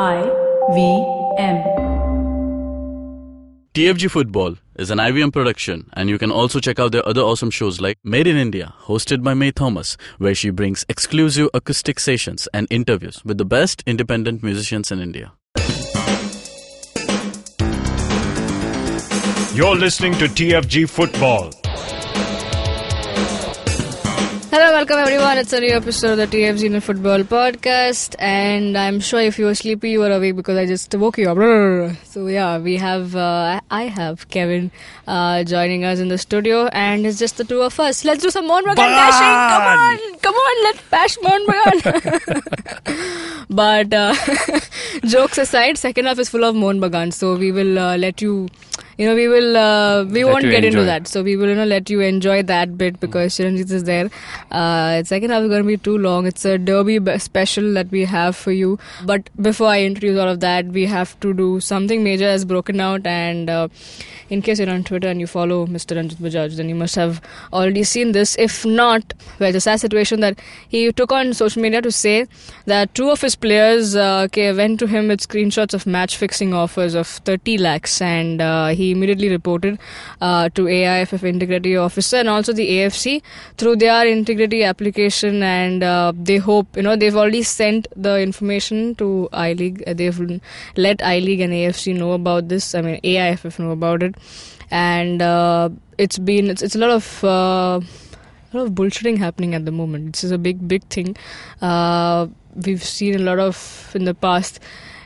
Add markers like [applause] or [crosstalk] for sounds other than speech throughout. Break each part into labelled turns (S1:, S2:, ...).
S1: I V M.
S2: TFG Football is an IVM production, and you can also check out their other awesome shows like Made in India, hosted by May Thomas, where she brings exclusive acoustic sessions and interviews with the best independent musicians in India.
S3: You're listening to TFG Football.
S4: Hello, welcome everyone. It's a new episode of the TFG in Football podcast, and I'm sure if you were sleepy, you were awake because I just woke you up. So yeah, we have uh, I have Kevin uh, joining us in the studio, and it's just the two of us. Let's do some Mohun Bagan bashing. Come on, come on, let's bash Mohun Bagan. [laughs] But uh, [laughs] jokes aside, second half is full of Mohun Bagan, so we will uh, let you you know, we will uh, we
S5: Let
S4: won't get into that. So we will you know let you enjoy that bit because Chiranjit is there. Uh, second half is going to be too long. It's a derby special that we have for you. But before I introduce all of that, we have to do something major has broken out. And uh, in case you're on Twitter and you follow Mr. Ranjit Bajaj, then you must have already seen this. If not, well, a sad situation that he took on social media to say that two of his players uh, went to him with screenshots of match fixing offers of 30 lakhs and uh, he immediately reported uh, to AIFF integrity officer and also the AFC through their integrity application and uh, they hope you know they've already sent the information to I League Uh, they've let I League and AFC know about this I mean AIFF know about it and uh, it's been it's, it's a lot of uh, a lot of bullshitting happening at the moment. This is a big, big thing. Uh, we've seen a lot of in the past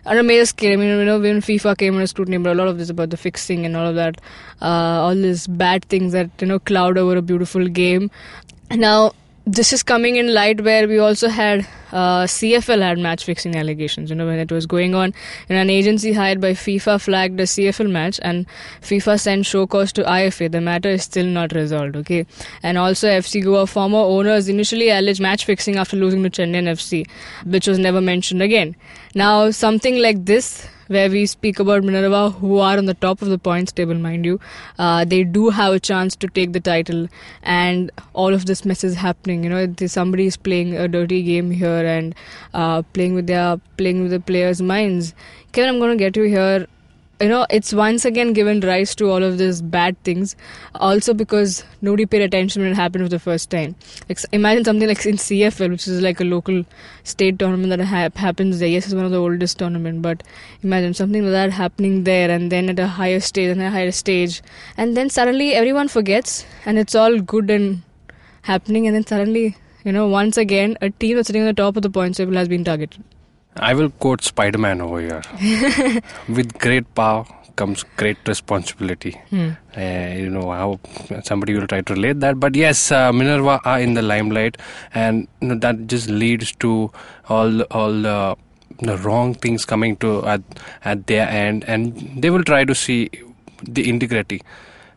S4: on a major scale. I mean, you know, when FIFA came under scrutiny, but a lot of this about the fixing and all of that, uh, all these bad things that you know cloud over a beautiful game. Now, this is coming in light where we also had uh, CFL had match fixing allegations. You know, when it was going on, and an agency hired by FIFA flagged a CFL match, and FIFA sent show cause to IFA. The matter is still not resolved. Okay, and also FC Goa former owners initially alleged match fixing after losing to Chennai FC, which was never mentioned again. Now, something like this where we speak about Minerva, who are on the top of the points table, mind you. Uh, they do have a chance to take the title, and all of this mess is happening. You know, somebody is playing a dirty game here and uh, playing with their playing with the players' minds. Kevin, I'm going to get you here. You know, it's once again given rise to all of these bad things. Also, because nobody paid attention when it happened for the first time. Like, imagine something like in CFL, which is like a local state tournament that ha- happens there. Yes, it's one of the oldest tournament, but imagine something like that happening there, and then at a higher stage and a higher stage, and then suddenly everyone forgets, and it's all good and happening, and then suddenly, you know, once again, a team that's sitting on the top of the points table has been targeted.
S5: I will quote Spider Man over here. [laughs] With great power comes great responsibility. Uh, you know how somebody will try to relate that, but yes, uh, Minerva are in the limelight, and you know, that just leads to all all the, the wrong things coming to at at their end, and they will try to see the integrity.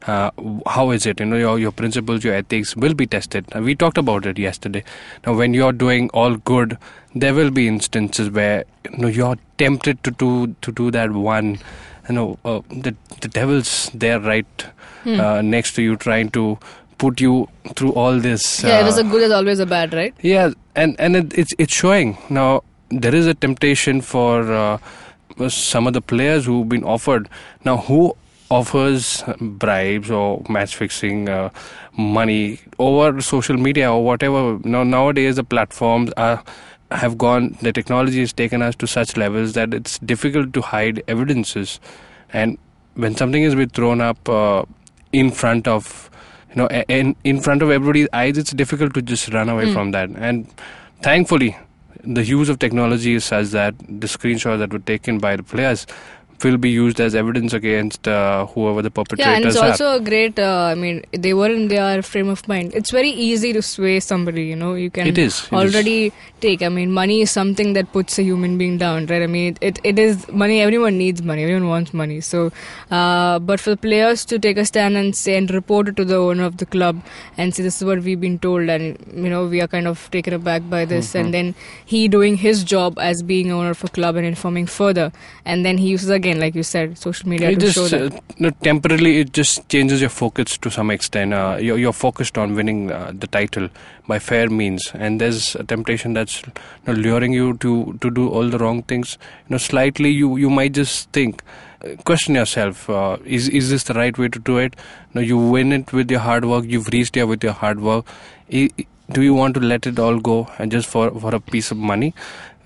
S5: Uh, how is it? You know, your, your principles, your ethics will be tested. Uh, we talked about it yesterday. Now, when you're doing all good, there will be instances where you know you're tempted to do to do that one. You know, uh, the the devil's there right uh, next to you, trying to put you through all this.
S4: Yeah, there's
S5: uh,
S4: a good, there's always a bad, right?
S5: yeah, and and it, it's it's showing now. There is a temptation for uh, some of the players who've been offered. Now, who offers bribes or match fixing uh, money over social media or whatever? Now, nowadays the platforms are have gone. The technology has taken us to such levels that it's difficult to hide evidences, and when something is being thrown up uh, in front of you know in in front of everybody's eyes it's difficult to just run away from that and thankfully the use of technology is such that the screenshots that were taken by the players will be used as evidence against uh, whoever the perpetrators
S4: Yeah, and it's also a great. Uh, I mean, they were in their frame of mind. It's very easy to sway somebody. You know, you can
S5: It is, it
S4: already take. I mean, money is something that puts a human being down, right? I mean, it it is money. Everyone needs money. Everyone wants money. So, uh, but for the players to take a stand and say and report it to the owner of the club and say this is what we've been told, and you know, we are kind of taken aback by this,
S5: Mm-hmm.
S4: and then he doing his job as being owner of a club and informing further, and then he uses again again, like you said, social media
S5: it
S4: to
S5: just
S4: show that.
S5: uh, no, temporarily it just changes your focus to some extent. Uh, you're, you're focused on winning uh, the title by fair means. And there's a temptation that's you know, luring you to to do all the wrong things. You know slightly you you might just think uh, question yourself uh, is is this the right way to do it? No you win it with your hard work. You've reached here with your hard work. I- do you want to let it all go and just for for a piece of money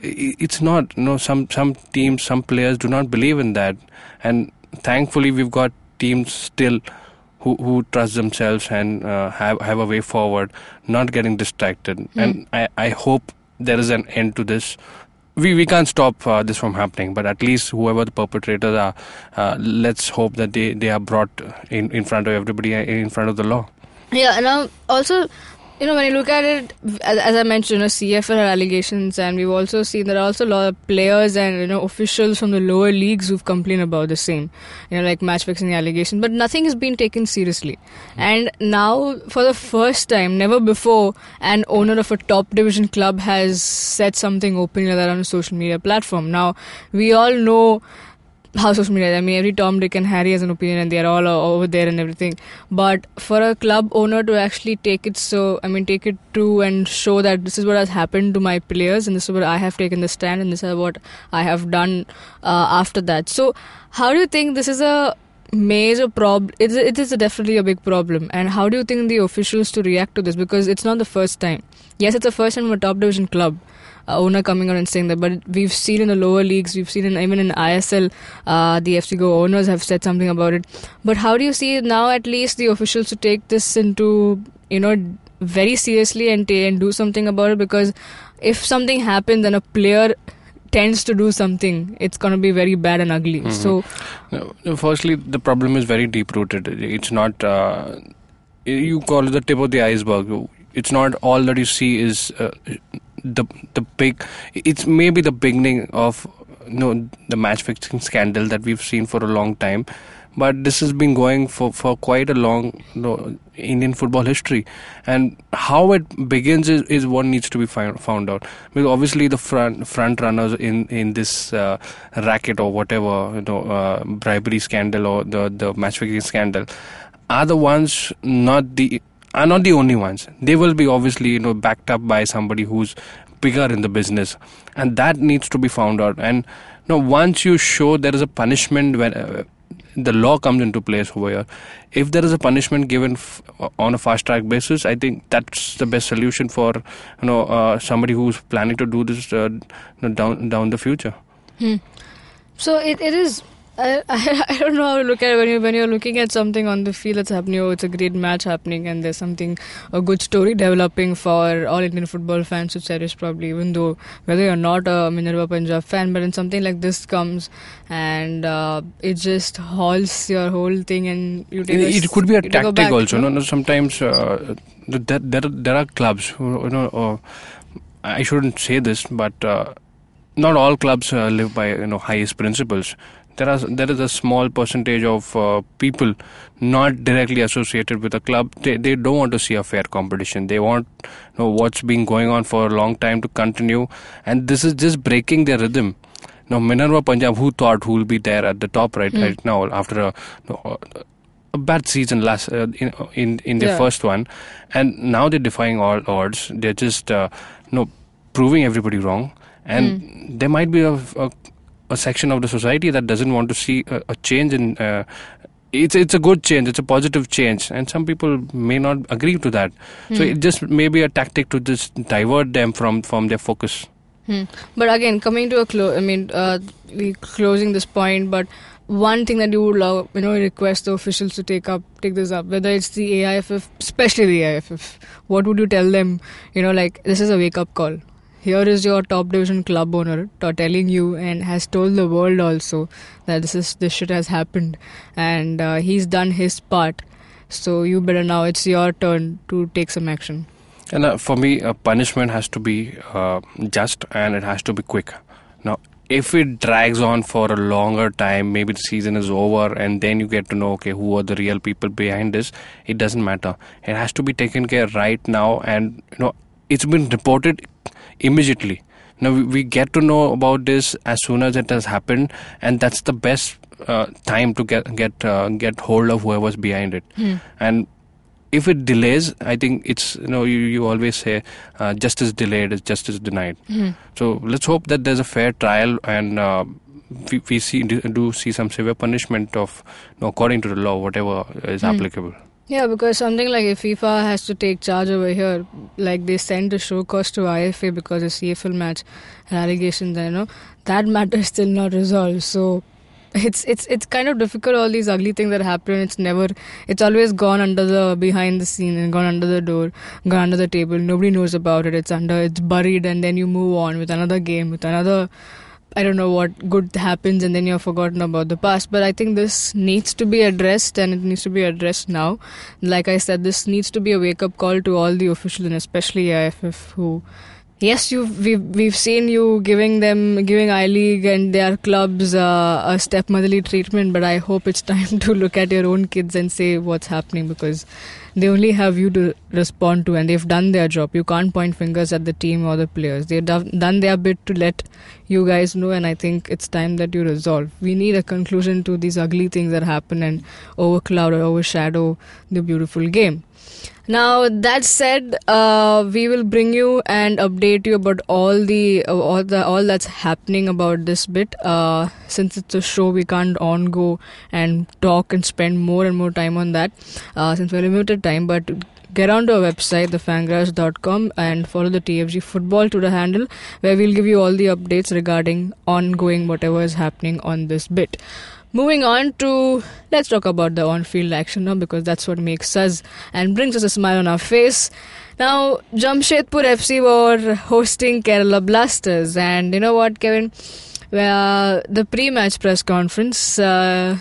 S5: it's not you know some some teams some players do not believe in that. And thankfully we've got teams still who who trust themselves and uh, have have a way forward not getting distracted. And i i hope there is an end to this. We we can't stop uh, this from happening but at least whoever the perpetrators are uh, let's hope that they they are brought in in front of everybody in front of the law.
S4: Yeah, and um, also, you know, when you look at it, as, as I mentioned, you know, CFL had allegations, and we've also seen there are also a lot of players and you know officials from the lower leagues who've complained about the same, you know, like match fixing allegations. But nothing is being taken seriously. Hmm. And now, for the first time, never before, an owner of a top division club has said something openly like that on a social media platform. Now, we all know how social media. I mean, every Tom, Dick, and Harry has an opinion, and they're all over there and everything. But for a club owner to actually take it so, I mean, take it to and show that this is what has happened to my players, and this is what I have taken the stand, and this is what I have done uh, after that. So, how do you think this is a major problem? It, is- it is definitely a big problem, and how do you think the officials to react to this? Because it's not the first time. Yes, it's the first time from a top division club uh, owner coming out and saying that. But we've seen in the lower leagues, we've seen in, even in ISL, uh, the FC Goa owners have said something about it. But how do you see now at least the officials to take this into, you know, very seriously and, ta- and do something about it? Because if something happens and a player tends to do something, it's going to be very bad and ugly. So,
S5: No, no, Firstly, the problem is very deep rooted. It's not. Uh, you call it the tip of the iceberg. It's not all that you see is uh, the the big. It's maybe the beginning of you know the match fixing scandal that we've seen for a long time. But this has been going for, for quite a long you know, Indian football history, and how it begins is, is what needs to be find, found out. Because obviously the front front runners in in this uh, racket or whatever you know uh, bribery scandal or the the match fixing scandal are the ones not the are not the only ones. They will be obviously you know backed up by somebody who's bigger in the business, and that needs to be found out. And you know, once you show there is a punishment when. Uh, the law comes into place over here. If there is a punishment given f- on a fast track basis, I think that's the best solution for you know uh, somebody who's planning to do this uh, down down the future. Hmm.
S4: So it, it is. I, I, I don't know how to look at it when you when you're looking at something on the field that's happening. Oh, it's a great match happening, and there's something a good story developing for all Indian football fans to cherish. Probably, even though whether you're not a Minerva Punjab fan, but when something like this comes and uh, it just halts your whole thing, and you take a
S5: It, could be a
S4: you
S5: tactic
S4: back,
S5: also.
S4: no?
S5: No, no, sometimes uh, there, there there are clubs who you know. Uh, I shouldn't say this, but uh, not all clubs uh, live by you know highest principles. There are there is a small percentage of uh, people not directly associated with a club. They they don't want to see a fair competition. They want you know what's been going on for a long time to continue, and this is just breaking their rhythm. Now Minerva Punjab, who thought who will be there at the top right right now after a, a, bad season last uh, in in in their
S4: Yeah.
S5: first one, and now they're defying all odds. They're just uh, you know proving everybody wrong, and there might be a, a a section of the society that doesn't want to see a, a change in. Uh, it's it's a good change. It's a positive change, and some people may not agree to that. So it just may be a tactic to just divert them from from their focus.
S4: Hmm. But again, coming to a close, I mean, uh, we closing this point. But one thing that you would love, you know, request the officials to take up, take this up. Whether it's the AIFF, especially the AIFF, what would you tell them? You know, like this is a wake up call. Here is your top division club owner telling you and has told the world also that this is this shit has happened, and uh, he's done his part. So you better now. It's your turn to take some action.
S5: And uh, for me, uh, punishment has to be uh, just and it has to be quick. Now, if it drags on for a longer time, maybe the season is over, and then you get to know, okay, who are the real people behind this, it doesn't matter. It has to be taken care right now, and you know, it's been reported immediately. Now we, we get to know about this as soon as it has happened, and that's the best uh, time to get get uh, get hold of whoever's behind it. And if it delays, I think it's you know you, you always say uh, justice delayed is justice denied. So let's hope that there's a fair trial and uh, we, we see do, see some severe punishment of you know, according to the law whatever is applicable.
S4: Yeah, because something like if FIFA has to take charge over here, like they sent a show cause to IFA because the CFL match had allegations, you know that matter is still not resolved. So it's it's it's kind of difficult. All these ugly things that happen, it's never, it's always gone under the behind the scene and gone under the door, gone under the table. Nobody knows about it. It's under, it's buried, and then you move on with another game, with another I don't know what good happens and then you're forgotten about the past. But I think this needs to be addressed and it needs to be addressed now. Like I said, this needs to be a wake up call to all the officials and especially IFF who Yes, you've we've we've seen you giving them giving I League and their clubs uh, a stepmotherly treatment, but I hope it's [laughs] time to look at your own kids and say what's happening because they only have you to respond to, and they've done their job. You can't point fingers at the team or the players. They've done done their bit to let you guys know, and I think it's time that you resolve. We need a conclusion to these ugly things that happen and overcloud or overshadow the beautiful game. Now that said, uh, we will bring you and update you about all the uh, all the all that's happening about this bit. Uh, since it's a show, we can't on go and talk and spend more and more time on that. Uh, since we're limited time, but get onto our website thefangarage.com and follow the TFG football Twitter handle where we'll give you all the updates regarding ongoing whatever is happening on this bit. Moving on to let's talk about the on-field action now because that's what makes us and brings us a smile on our face. Now, Jamshedpur FC were hosting Kerala Blasters, and you know what, Kevin? Well, the pre-match press conference, uh,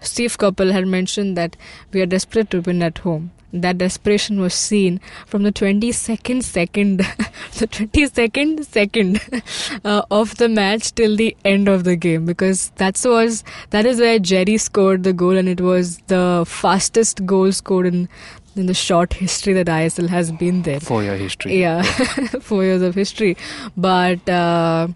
S4: Steve Coppell had mentioned that we are desperate to win at home. That desperation was seen from the 22nd second, [laughs] the 22nd second [laughs] uh, of the match till the end of the game because that was that is where Jerry scored the goal and it was the fastest goal scored in in the short history that ISL has been there.
S5: For your history.
S4: Yeah, [laughs] four years of history. But uh,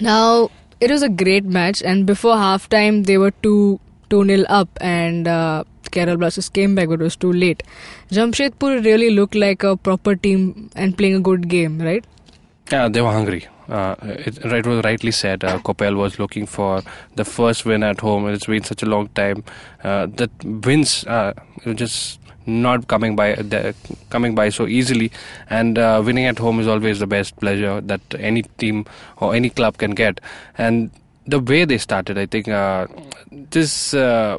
S4: now it was a great match, and before halftime they were two two nil up, and uh, Kerala Blasters came back, but it was too late. Jamshedpur really looked like a proper team and playing a good game, right?
S5: Yeah, they were hungry. Uh, it, it was rightly said. Uh, Coppell was looking for the first win at home. And it's been such a long time. Uh, that wins are just not coming by coming by so easily, and uh, winning at home is always the best pleasure that any team or any club can get. And the way they started, I think uh, this uh,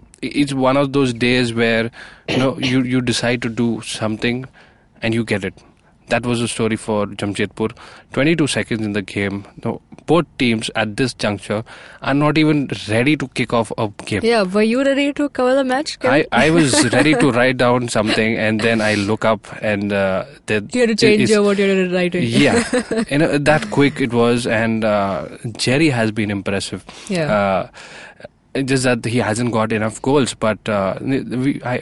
S5: one of those days where you know you you decide to do something and you get it. That was the story for Jamshedpur. 22 seconds in the game. No, both teams at this juncture are not even ready to kick off a game.
S4: Yeah, were you ready to cover the match?
S5: I, I was [laughs] ready to write down something and then I look up and uh, the,
S4: you had to change your what you're writing.
S5: yeah, [laughs] you know that quick it was, and uh, Jerry has been impressive.
S4: Yeah.
S5: Uh, just that he hasn't got enough goals, but uh, we I.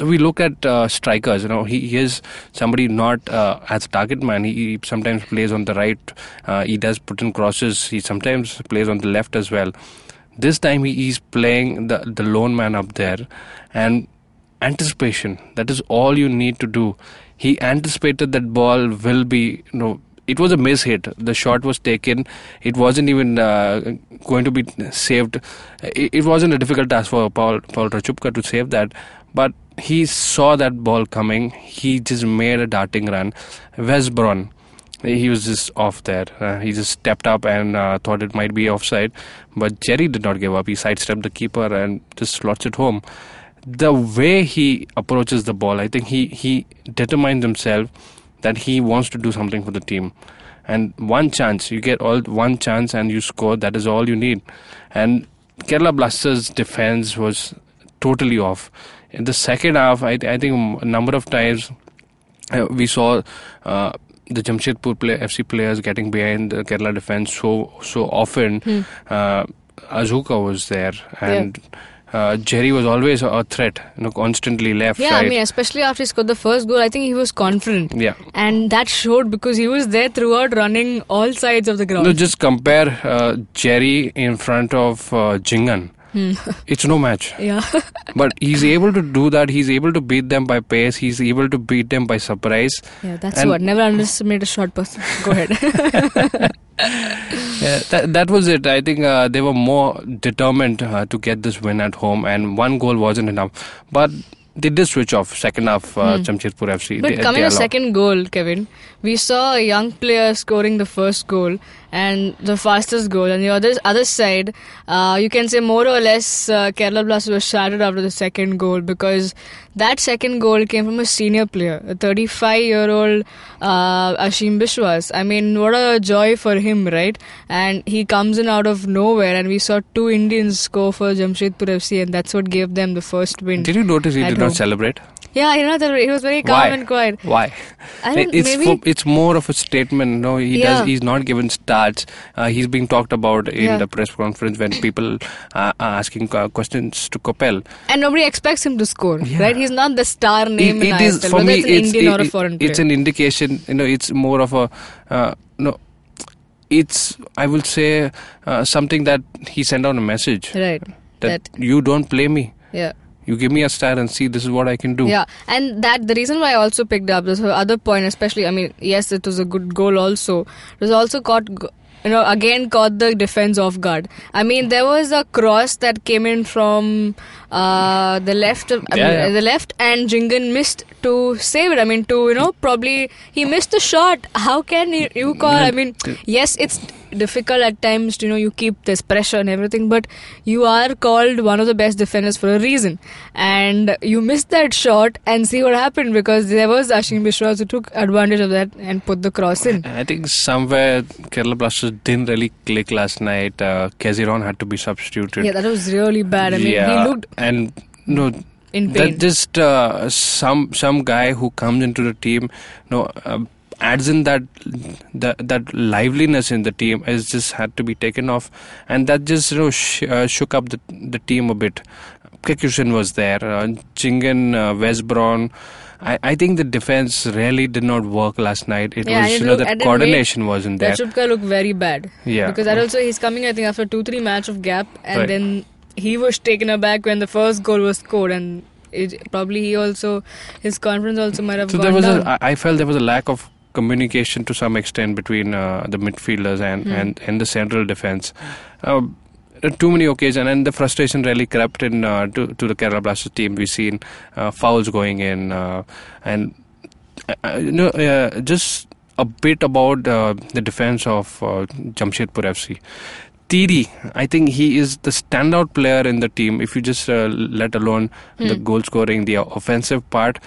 S5: We look at uh, strikers. You know, he, he is somebody not uh, as a target man. He, he sometimes plays on the right. Uh, he does put in crosses. He sometimes plays on the left as well. This time he is playing the the lone man up there, and anticipation. That is all you need to do. He anticipated that ball will be, you know, it was a miss hit. The shot was taken. It wasn't even uh, going to be saved. It, it wasn't a difficult task for Paul Paul Rachubka to save that, but he saw that ball coming. He just made a darting run. Wes Brown, he was just off there. Uh, he just stepped up and uh, thought it might be offside, but Jerry did not give up. He sidestepped the keeper and just slots it home. The way he approaches the ball, I think he he determines himself that he wants to do something for the team. And one chance, you get all one chance and you score. That is all you need. And Kerala Blasters' defense was totally off. In the second half, I, I think a number of times uh, we saw uh, the Jamshedpur play, FC players getting behind the Kerala defense so so often. Uh, Azuka was there, and uh, Jerry was always a threat, you know, constantly left,
S4: Yeah,
S5: right.
S4: I mean, especially after he scored the first goal, I think he was confident.
S5: yeah.
S4: And that showed because he was there throughout running all sides of the ground.
S5: No, just compare uh, Jerry in front of uh, Jhingan. [laughs] it's no match.
S4: yeah. [laughs]
S5: But he's able to do that. He's able to beat them by pace. He's able to beat them by surprise.
S4: yeah, that's
S5: And-
S4: what. Never underestimate a short person. [laughs] Go ahead.
S5: Yeah, that, that was it. I think uh, they were more determined uh, to get this win at home, and one goal wasn't enough. But they did switch off second half. Uh, Jamshedpur FC.
S4: Hmm. But
S5: They-
S4: coming to second goal, Kevin, we saw a young player scoring the first goal and the fastest goal. And the other other side, uh, you can say more or less uh, Kerala Blasters was shattered after the second goal because that second goal came from a senior player, a 35 year old uh, Ashim Biswas. I mean, what a joy for him, right? And he comes in out of nowhere, and we saw two Indians score for Jamshedpur FC, and that's what gave them the first win.
S5: Did you notice he did
S4: home.
S5: not celebrate?
S4: Yeah, you know, that he was very calm
S5: Why?
S4: and quiet.
S5: Why? It's
S4: maybe-
S5: for, it's more of a statement. No, he
S4: Yeah.
S5: does. He's not given stats. Uh, he's being talked about in
S4: Yeah.
S5: the press conference when people [laughs] uh, are asking uh, questions to Coppell.
S4: And nobody expects him to score,
S5: Yeah.
S4: right? He's not the star name
S5: It-
S4: in
S5: it is
S4: ISL,
S5: for me.
S4: it's an
S5: it's,
S4: Indian or a foreign player.
S5: it's an indication. You know, it's more of a uh, no. It's I will say uh, something that he sent out a message
S4: right.
S5: that,
S4: That,
S5: you don't play me.
S4: yeah.
S5: You give me a star and see this is what I can do.
S4: Yeah, and that the reason why I also picked up this other point, especially, I mean, yes, it was a good goal. Also, it was also caught, you know, again caught the defense off guard. I mean, there was a cross that came in from uh, the left, I mean,
S5: yeah.
S4: the left, and Jhingan missed to save it. I mean, to you know, probably he missed the shot. How can you, you call? I mean, yes, it's difficult at times. You know, you keep this pressure and everything, but you are called one of the best defenders for a reason, and you missed that shot and see what happened because there was Ashim Biswas who took advantage of that and put the cross in.
S5: I think somewhere Kerala Blasters didn't really click last night. Uh, Keziron had to be substituted.
S4: Yeah, that was really bad. I mean,
S5: Yeah,
S4: he looked
S5: and no,
S4: in
S5: that just uh, some some guy who comes into the team, no. Uh, adds in that that that liveliness in the team has just had to be taken off and that just you know sh- uh, shook up the the team a bit Kekushин was there uh, Jhingan uh, Wes Brown I, I think the defense really did not work last night. It
S4: Yeah,
S5: was
S4: and
S5: you know the
S4: it
S5: coordination wasn't there.
S4: That Shubka looked very bad.
S5: Yeah.
S4: Because that also he's coming I think after two three match of gap and
S5: Right.
S4: then he was taken aback when the first goal was scored and it, probably he also his confidence also might have
S5: So
S4: gone
S5: there was
S4: down.
S5: a, I felt there was a lack of communication to some extent between uh, the midfielders and,
S4: Hmm.
S5: and, and the central defense. Uh, too many occasions, and the frustration really crept in uh, to, to the Kerala Blasters team. We've seen uh, fouls going in, uh, and uh, uh, you know, uh, just a bit about uh, the defense of uh, Jamshedpur FC. Tiri, I think he is the standout player in the team. If you just uh, let alone the
S4: Hmm.
S5: goal scoring, the offensive part,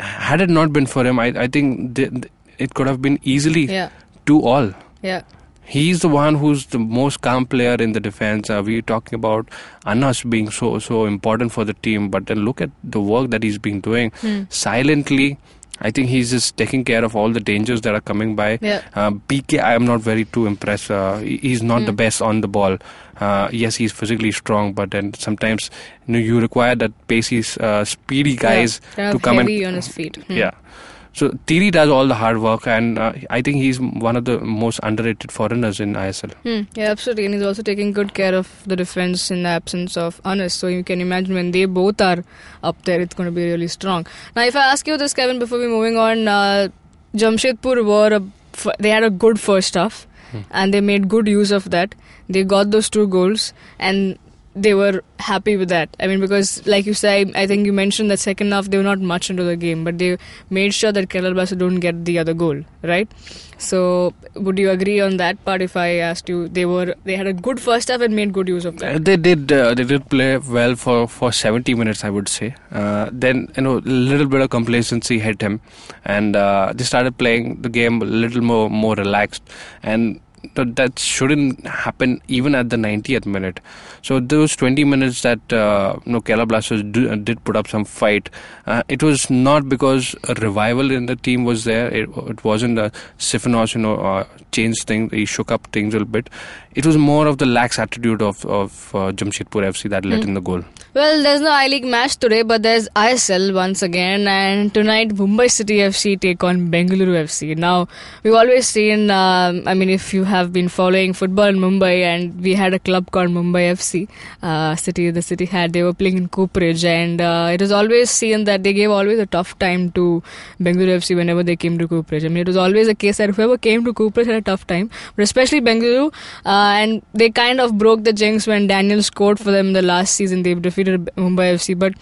S5: had it not been for him, I, I think th- th- it could have been easily
S4: yeah.
S5: two all.
S4: Yeah.
S5: He's the one who's the most calm player in the defense. Uh, we're talking about Anas being so so important for the team, but then look at the work that he's been doing
S4: Hmm.
S5: silently. I think he's just taking care of all the dangers that are coming by.
S4: Yeah.
S5: Uh, Bikey, I am not very too impressed. Uh, he's not the
S4: Hmm.
S5: best on the ball. Uh, yes, he's physically strong, but then sometimes you know you require that pacey, uh, speedy guys
S4: yeah.
S5: To come and
S4: on his feet. Hmm.
S5: yeah. So Tiri does all the hard work, and uh, I think he's one of the most underrated foreigners in ISL.
S4: Hmm, yeah, absolutely. And he's also taking good care of the defense in the absence of Anas. So you can imagine when they both are up there, it's going to be really strong. Now, if I ask you this, Kevin, before we moving on, uh, Jamshedpur were a, they had a good first half, and they made good use of that. They got those two goals, and they were happy with that. I mean, because like you say, I think you mentioned that second half they were not much into the game, but they made sure that Kerala Blasters don't get the other goal, right? So, would you agree on that part? If I asked you, they were they had a good first half and made good use of that.
S5: Uh, they did uh, they did play well for, for 70 minutes, I would say. Uh, then you know a little bit of complacency hit him, and uh, they started playing the game a little more more relaxed. And that that shouldn't happen even at the 90th minute. So those 20 minutes that uh, you know Kerala Blasters do, uh, did put up some fight, uh, it was not because a revival in the team was there. It, it wasn't a Sifneos, you know, uh, changed things. He shook up things a little bit. It was more of the lax attitude of of uh, Jamshedpur FC that let in the goal.
S4: Well, there's no I League match today, but there's ISL once again, and tonight Mumbai City FC take on Bengaluru FC. Now, we've always seen, um, I mean, if you have been following football in Mumbai, and we had a club called Mumbai FC, uh, city the city had, they were playing in Cooperage, and uh, it was always seen that they gave always a tough time to Bengaluru FC whenever they came to Cooperage. I mean, it was always a case that whoever came to Cooperage had a tough time, but especially Bengaluru, uh, and they kind of broke the jinx when Daniel scored for them the last season. They defeated Mumbai FC, but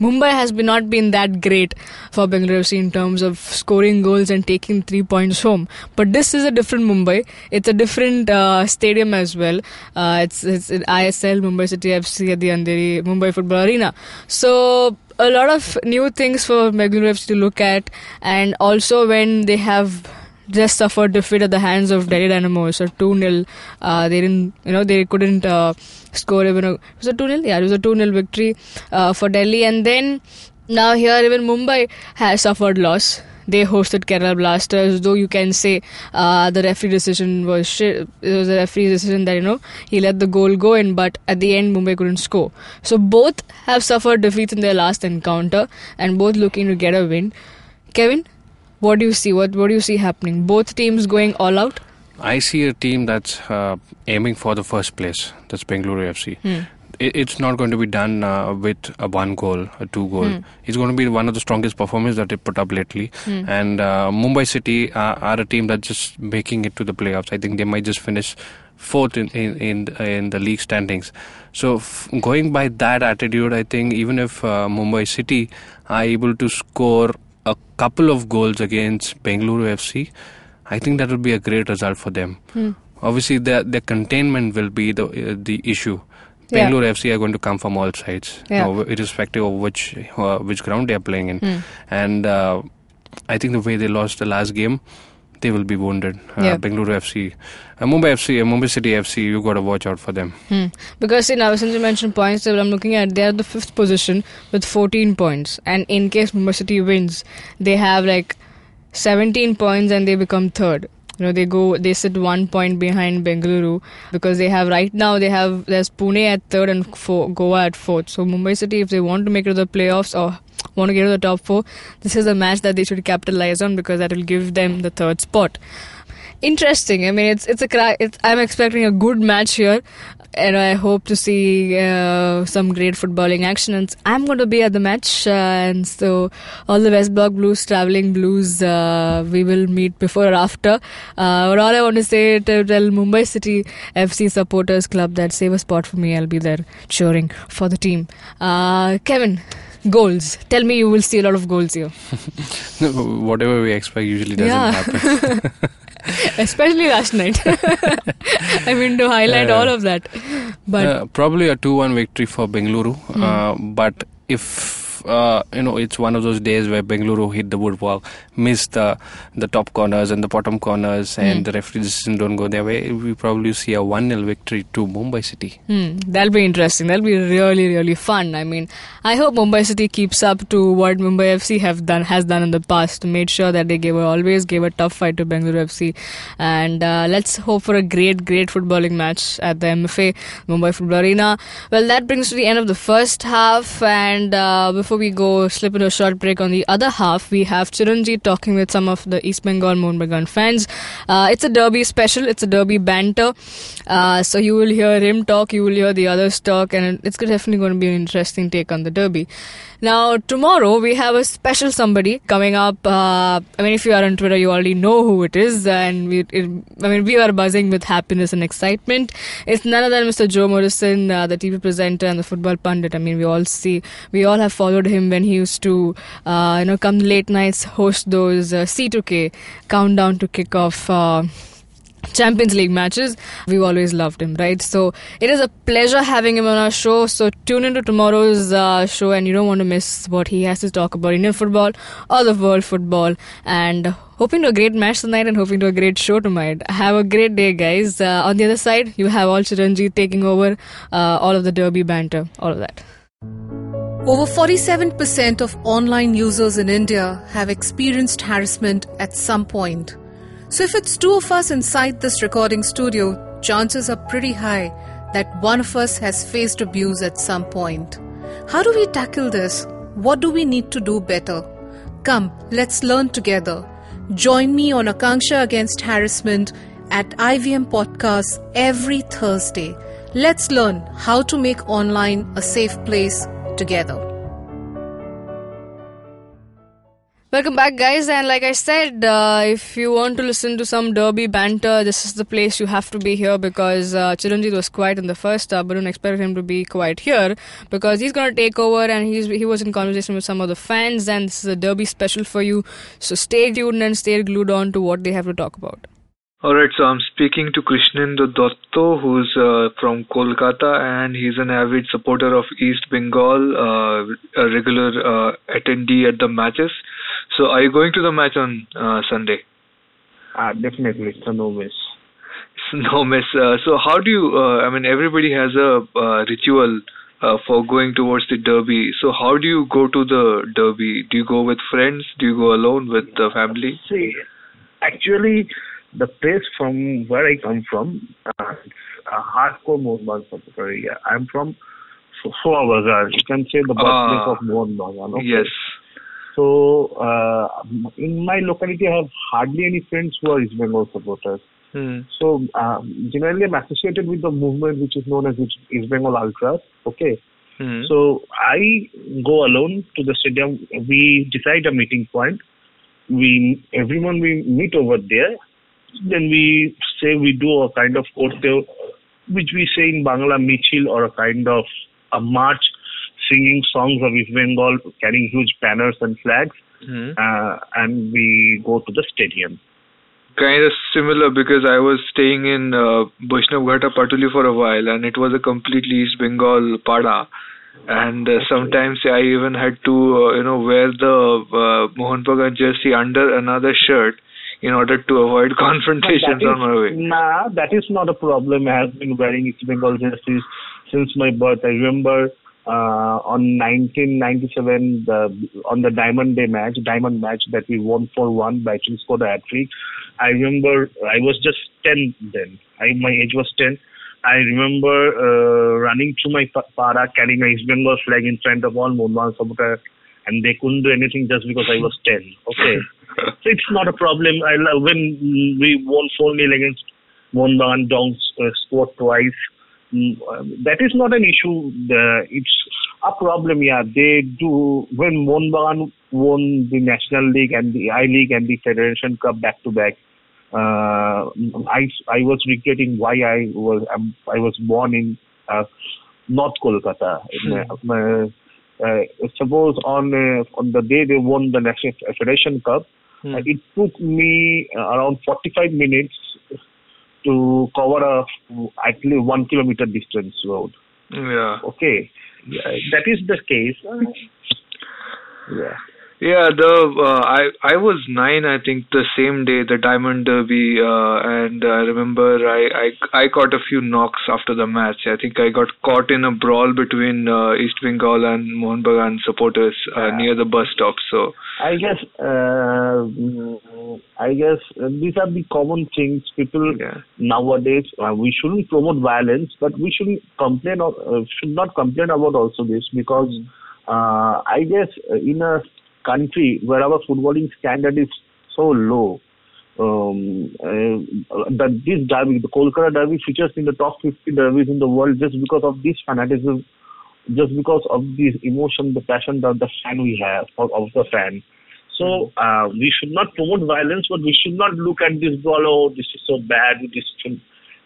S4: Mumbai has been not been that great for Bengaluru FC in terms of scoring goals and taking three points home. But this is a different Mumbai. It's a different uh, stadium as well. Uh, it's it's ISL Mumbai City FC at the Andheri Mumbai Football Arena. So a lot of new things for Bengaluru FC to look at, and also when they have just suffered defeat at the hands of Delhi Dynamos, so 2 0. Uh, they didn't, you know, they couldn't uh, score even a. Was it 2 0? Yeah, it was a 2 0 victory uh, for Delhi. And then now here, even Mumbai has suffered loss. They hosted Kerala Blasters, though you can say uh, the referee decision was shit. It was a referee decision that you know he let the goal go in, but at the end Mumbai couldn't score. So both have suffered defeats in their last encounter, and both looking to get a win. Kevin, what do you see? What what do you see happening? Both teams going all out.
S5: I see a team that's uh, aiming for the first place. That's Bengaluru FC. It, it's not going to be done uh, with a one goal, a two goal. It's going to be one of the strongest performances that they put up lately. And uh, Mumbai City are, are a team that's just making it to the playoffs. I think they might just finish fourth in in in, in the league standings. So f- going by that attitude, I think even if uh, Mumbai City are able to score a couple of goals against Bengaluru FC, I think that would be a great result for them. Obviously, their their containment will be the uh, the issue.
S4: Yeah.
S5: Bengaluru FC are going to come from all sides, you know, irrespective of which uh, which ground they are playing in. And uh, I think the way they lost the last game, they will be wounded. Uh,
S4: Yeah.
S5: Bengaluru FC, uh, Mumbai FC, uh, Mumbai City FC, you got to watch out for them.
S4: Hmm. Because see now since you mentioned points table, I'm looking at they are the fifth position with 14 points, and in case Mumbai City wins, they have like 17 points and they become third. You know they go they sit one point behind Bengaluru because they have right now they have there's Pune at third and four, Goa at fourth. So Mumbai City if they want to make it to the playoffs or want to get to the top four, this is a match that they should capitalize on because that will give them the third spot interesting. I mean, it's it's a it's, I'm expecting a good match here, and I hope to see uh, some great footballing action. And I'm going to be at the match, uh, and so all the West Block Blues, traveling Blues, uh, we will meet before or after. Uh, but all I want to say to tell Mumbai City FC supporters club that save a spot for me. I'll be there cheering for the team. Uh, Kevin. Goals. Tell me you will see a lot of goals here. [laughs]
S5: Whatever we expect usually doesn't
S4: Yeah.
S5: happen. [laughs] [laughs]
S4: Especially last night. [laughs] I mean, to highlight all of that. But
S5: Uh, probably a 2-1 victory for Bengaluru.
S4: Hmm.
S5: Uh, but if uh, you know, it's one of those days where Bengaluru hit the woodwork, missed the the top corners and the bottom corners,
S4: Hmm.
S5: and the referee decision don't go their way. We probably see a 1-0 victory to Mumbai City.
S4: Hmm, that'll be interesting. That'll be really, really fun. I mean, I hope Mumbai City keeps up to what Mumbai FC have done has done in the past. Made sure that they gave a, always gave a tough fight to Bengaluru FC, and uh, let's hope for a great, great footballing match at the MFA Mumbai Football Arena. Well, that brings to the end of the first half, and uh, before we go slip into a short break on the other half, we have Chiranjit talking with some of the East Bengal Mohun Bagan fans. Uh, it's a derby special. It's a derby banter. Uh, so you will hear him talk, you will hear the others talk, and it's definitely going to be an interesting take on the derby. Now, tomorrow we have a special somebody coming up. Uh, I mean, if you are on Twitter, you already know who it is, and we, it, I mean, we are buzzing with happiness and excitement. It's none other than Mr. Joe Morrison, uh, the TV presenter and the football pundit. I mean, we all see, we all have followed him when he used to, uh, you know, come late nights, host those uh, C2K countdown to kick off. Champions League matches. We've always loved him, right? So it is a pleasure having him on our show. So tune into tomorrow's uh, show, and you don't want to miss what he has to talk about Indian football or the world football. And hoping to a great match tonight and hoping to a great show tonight. Have a great day, guys. Uh, on the other side, you have all Chiranjit taking over uh, all of the derby banter, all of that.
S6: Over 47% of online users in India have experienced harassment at some point. So, if it's two of us inside this recording studio, chances are pretty high that one of us has faced abuse at some point. How do we tackle this? What do we need to do better? Come, let's learn together. Join me on Akanksha Against Harassment at IVM Podcasts every Thursday. Let's learn how to make online a safe place together.
S4: Welcome back, guys. And like I said, uh, if you want to listen to some derby banter, this is the place you have to be here because uh, Chiranjit was quiet in the first half, but don't expect him to be quiet here because he's going to take over and he's he was in conversation with some of the fans. And this is a derby special for you. So stay tuned and stay glued on to what they have to talk about.
S7: Alright, so I'm speaking to Krishnendu Dotto, who's uh, from Kolkata, and he's an avid supporter of East Bengal, uh, a regular uh, attendee at the matches. So, are you going to the match on uh, Sunday?
S8: Uh, definitely, it's a no miss.
S7: It's [laughs] no miss. Uh, so, how do you? Uh, I mean, everybody has a uh, ritual uh, for going towards the derby. So, how do you go to the derby? Do you go with friends? Do you go alone with the family?
S8: See, actually, the place from where I come from, uh, it's a hardcore Mohun supporter area. I'm from Soa Bazar. You can say the birthplace
S7: Ah.
S8: of Mohun Bagan. Okay?
S7: Yes.
S8: So, uh, in my locality, I have hardly any friends who are East Bengal supporters.
S7: Hmm.
S8: So, um, generally, I'm associated with the movement which is known as East Bengal Ultras. Okay.
S7: Hmm.
S8: So I go alone to the stadium. We decide a meeting point. We everyone we meet over there. Then we say we do a kind of corteo, which we say in Bangla michil or a kind of a march, singing songs of East Bengal, carrying huge banners and flags,
S7: Hmm.
S8: uh, and we go to the stadium.
S7: kind of similar because I was staying in uh, Vaishnav Patuli for a while and it was a completely East Bengal pada. And uh, sometimes I even had to, uh, you know, wear the uh, Mohun Bagan jersey under another shirt in order to avoid [laughs] confrontations on my way.
S8: Nah, that is not a problem. I have been wearing East Bengal jerseys since my birth. I remember on 1997, the, on the Diamond Day match, Diamond match that we won 4-1 by actually scored a hat-trick. I remember I was just 10 then. I, my age was 10. I remember uh, running through my pa- para carrying my East Bengal flag in front of all Mohun supporters and they couldn't do anything just because I was 10. Okay. [laughs] So it's not a problem. I when we won 4 0 against Mohun Dongs uh, scored twice. That is not an issue. The, it's a problem, yeah. They do when Mohun Bagan won the National League and the I League and the Federation Cup back to back. Uh, I I was regretting why I was um, I was born in uh, North Kolkata. My, my, uh, suppose on uh, on the day they won the National Federation Cup,
S7: Hmm.
S8: uh, it took me uh, around 45 minutes to cover a at least one kilometer distance road.
S7: Yeah.
S8: Okay, yeah, that is the case. Yeah.
S7: Yeah, the uh, I I was nine, I think, the same day the Diamond Derby, uh, and I remember I, I I got a few knocks after the match. I think I got caught in a brawl between uh, East Bengal and Mohun Bagan supporters uh, near the bus stop. So
S8: I guess uh, I guess uh, these are the common things people
S7: yeah,
S8: nowadays. Uh, we shouldn't promote violence, but we shouldn't complain. or uh, should not complain about also this because uh, I guess uh, in a country where our footballing standard is so low. Um, uh, that this derby, the Kolkata derby, features in the top 50 derbies in the world just because of this fanaticism just because of this emotion, the passion that the fan we have of, of the fan. So uh, we should not promote violence, but we should not look at this ball. Oh, this is so bad. This is,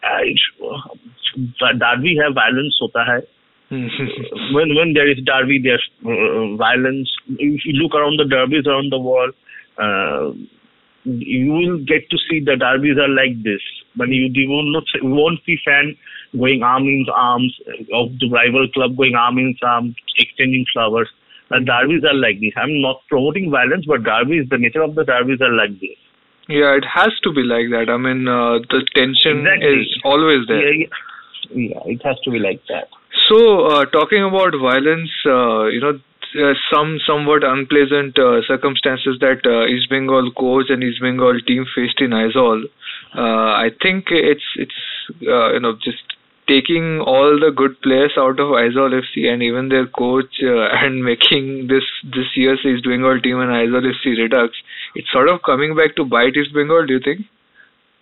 S8: uh, it should, uh, derby have violence. [laughs] when when there is derby, there's uh, violence. If you look around the derbies around the world, uh, you will get to see the derbies are like this. But you, you not you won't see fan going arm in arms of the rival club going arm in arm, exchanging flowers. The derbies are like this. I'm not promoting violence, but derbies, the nature of the derbies are like this.
S7: Yeah, it has to be like that. I mean, uh, the tension
S8: Exactly.
S7: is always there.
S8: Yeah, yeah, yeah, it has to be like that.
S7: So, uh, talking about violence, uh, you know, uh, some somewhat unpleasant uh, circumstances that uh, East Bengal coach and East Bengal team faced in Aizawl. Uh, I think it's it's you know just taking all the good players out of Aizawl FC and even their coach [laughs] and making this this year's East Bengal team and Aizawl FC redux. It's sort of coming back to bite East Bengal. Do you think?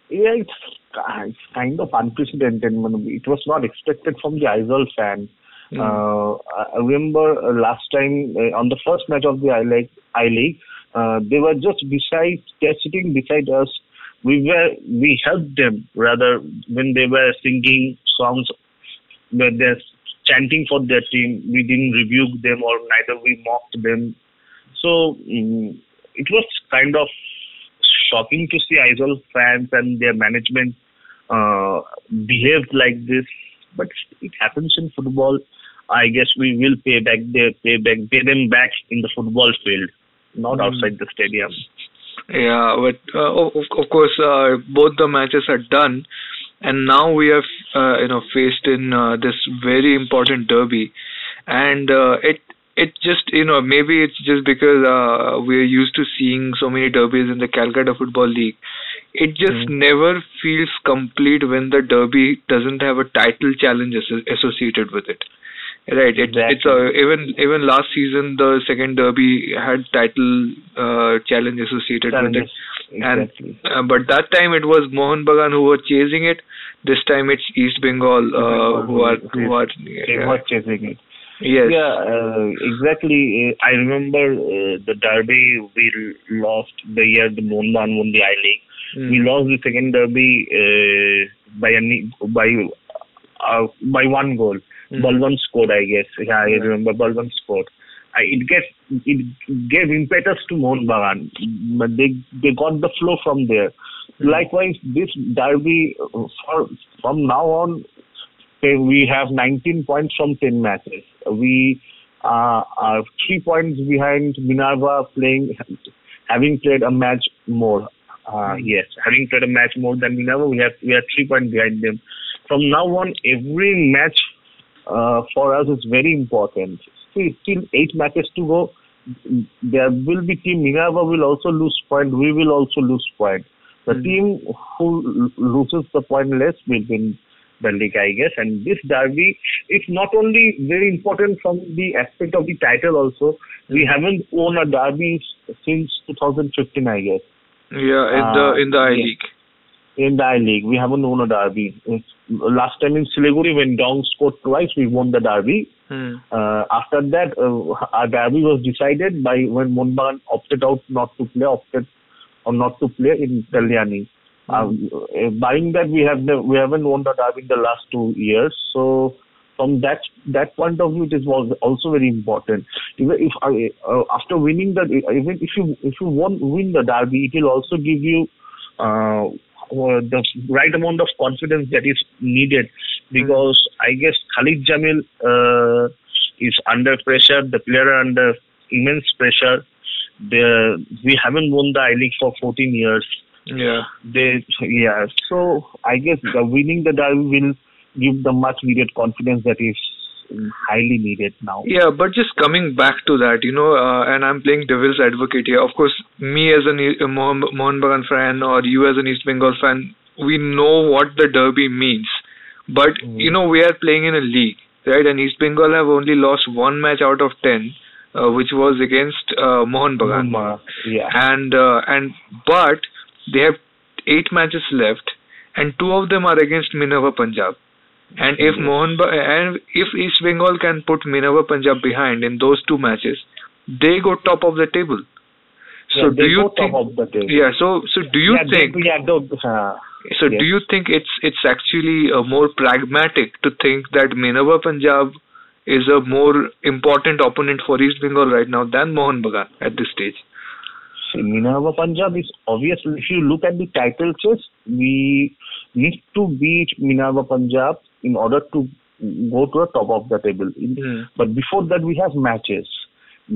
S8: Yeah, it's, it's kind of unprecedented. It was not expected from the Aizawl fan.
S7: Hmm.
S8: Uh, I remember uh, last time uh, on the first match of the I League, I League uh, they were just beside, they're sitting beside us. We were, we helped them rather when they were singing songs where they're chanting for their team. We didn't rebuke them or neither we mocked them. So mm, it was kind of shocking to see Aizawl fans and their management uh, behaved like this. But it happens in football. I guess we will pay back their pay back pay them back in the football field, not outside the stadium.
S7: Yeah, but uh, of, of course, uh, both the matches are done, and now we have uh, you know faced in uh, this very important derby, and uh, it it just you know maybe it's just because uh, we're used to seeing so many derbies in the Calcutta Football League. It just never feels complete when the derby doesn't have a title challenge as- associated with it. Right. It, It's a, even even last season the second derby had title uh, challenge associated with it.
S8: Challenges,
S7: And uh, but that time it was Mohun Bagan who were chasing it. This time it's East Bengal uh, who are who are
S8: They were chasing it.
S7: Yes.
S8: Yeah, uh, exactly. Uh, I remember uh, the derby we lost the year the Mohan won the I League.
S7: Mm.
S8: We lost the second derby uh, by a by uh, by one goal.
S7: Mm.
S8: Balwant scored, I guess. Yeah, I remember Balwant scored. I, it gave it gave impetus to Mohun Bagan, but they they got the flow from there. Likewise, this derby uh, for from now on, say we have 19 points from 10 matches. We uh, are three points behind Minerva playing, having played a match more. Uh, Yes, having played a match more than Minerva, we have we are three points behind them. From now on, every match uh, for us is very important. See, still eight matches to go. There will be team Minerva will also lose point. We will also lose point. The team who loses the point less will win the league, I guess. And this derby is not only very important from the aspect of the title. Also, we haven't won a derby since 2015, I guess.
S7: Yeah, in the
S8: Uh,
S7: in the I. League.
S8: In the I League, we haven't won a derby. It's, last time in Siliguri, when Dong scored twice, we won the derby.
S7: Hmm.
S8: Uh, after that, uh, our derby was decided by when Monbagan opted out not to play, opted or not to play in Kalyani. Um, uh, barring that, we have we haven't won the derby in the last two years. So from that that point of view, it is was also very important. Even if uh, after winning the even if you if you won't win the derby, it will also give you uh, uh, the right amount of confidence that is needed because I guess Khalid Jamil uh, is under pressure. The player are under immense pressure. The, we haven't won the I League for 14 years.
S7: Yeah.
S8: They, yeah. So I guess the winning the derby will give the much needed confidence that is highly needed now.
S7: Yeah, but just coming back to that, you know, uh, and I'm playing devil's advocate here. Of course, me as a a Mohan Mohun Bagan fan or you as an East Bengal fan, we know what the derby means. But you know, we are playing in a league, right? And East Bengal have only lost one match out of ten, uh, which was against uh, Mohun Bagan.
S8: Uh, yeah.
S7: and uh, and but they have eight matches left, and two of them are against Minerva Punjab. And if Mohan ba- and if East Bengal can put Minerva Punjab behind in those two matches, they go top of the table. So
S8: Yeah,
S7: do you think?
S8: of the table.
S7: Yeah. So so do you
S8: yeah, they-
S7: think?
S8: yeah, the- uh,
S7: So
S8: yes.
S7: do you think it's it's actually uh, more pragmatic to think that Minerva Punjab is a more important opponent for East Bengal right now than Mohun Bagan at this stage?
S8: Minerva Punjab is obviously, if you look at the title chase, we need to beat Minerva Punjab in order to go to the top of the table.
S7: Hmm.
S8: But before that, we have matches.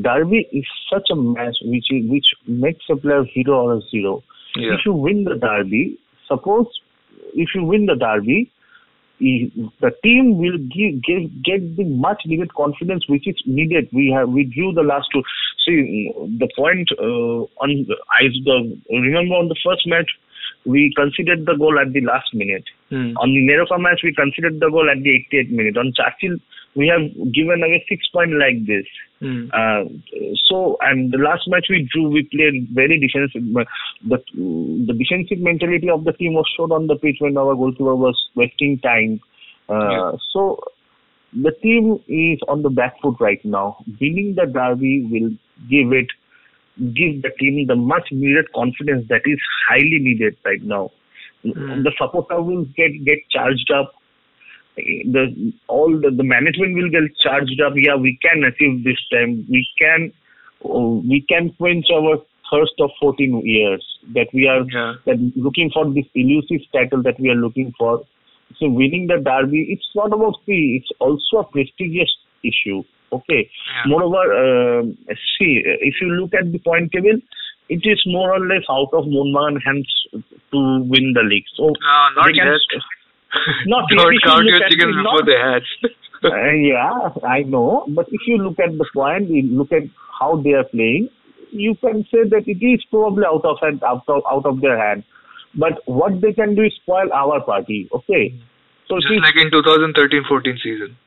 S8: Derby is such a match which is, which makes a player hero or a zero.
S7: Yeah.
S8: If you win the derby, suppose if you win the derby, the team will give, give get the much needed confidence which is needed. We have we drew the last two. See the point uh, on the, remember on the first match we considered the goal at the last minute.
S7: Hmm.
S8: On the NEROCA match we considered the goal at the 88th minute. On Churchill we have given away six point like this.
S7: Hmm.
S8: Uh, so and the last match we drew, we played very defensive. but The defensive mentality of the team was shown on the pitch when our goalkeeper was wasting time. Uh, So the team is on the back foot right now. Winning the derby will give it give the team the much needed confidence that is highly needed right now. Hmm. The supporter will get get charged up the all the, the management will get charged up. Yeah, we can achieve this time. We can we can quench our thirst of 14 years that we are
S7: Yeah.
S8: that looking for this elusive title that we are looking for. So winning the derby, it's not about fee. It's also a prestigious issue. Okay. Moreover, uh, see if you look at the point table, it is more or less out of Moonman hands to win the league. So
S7: No, not yet. [laughs]
S8: Not.
S7: Don't
S8: you
S7: count
S8: look
S7: your chickens before they hatch. [laughs]
S8: uh, yeah, I know. But if you look at the point, you look at how they are playing, you can say that it is probably out of hand, out of out of their hand. But what they can do is spoil our party. Okay. So
S7: Just
S8: see,
S7: like in 2013-14 season.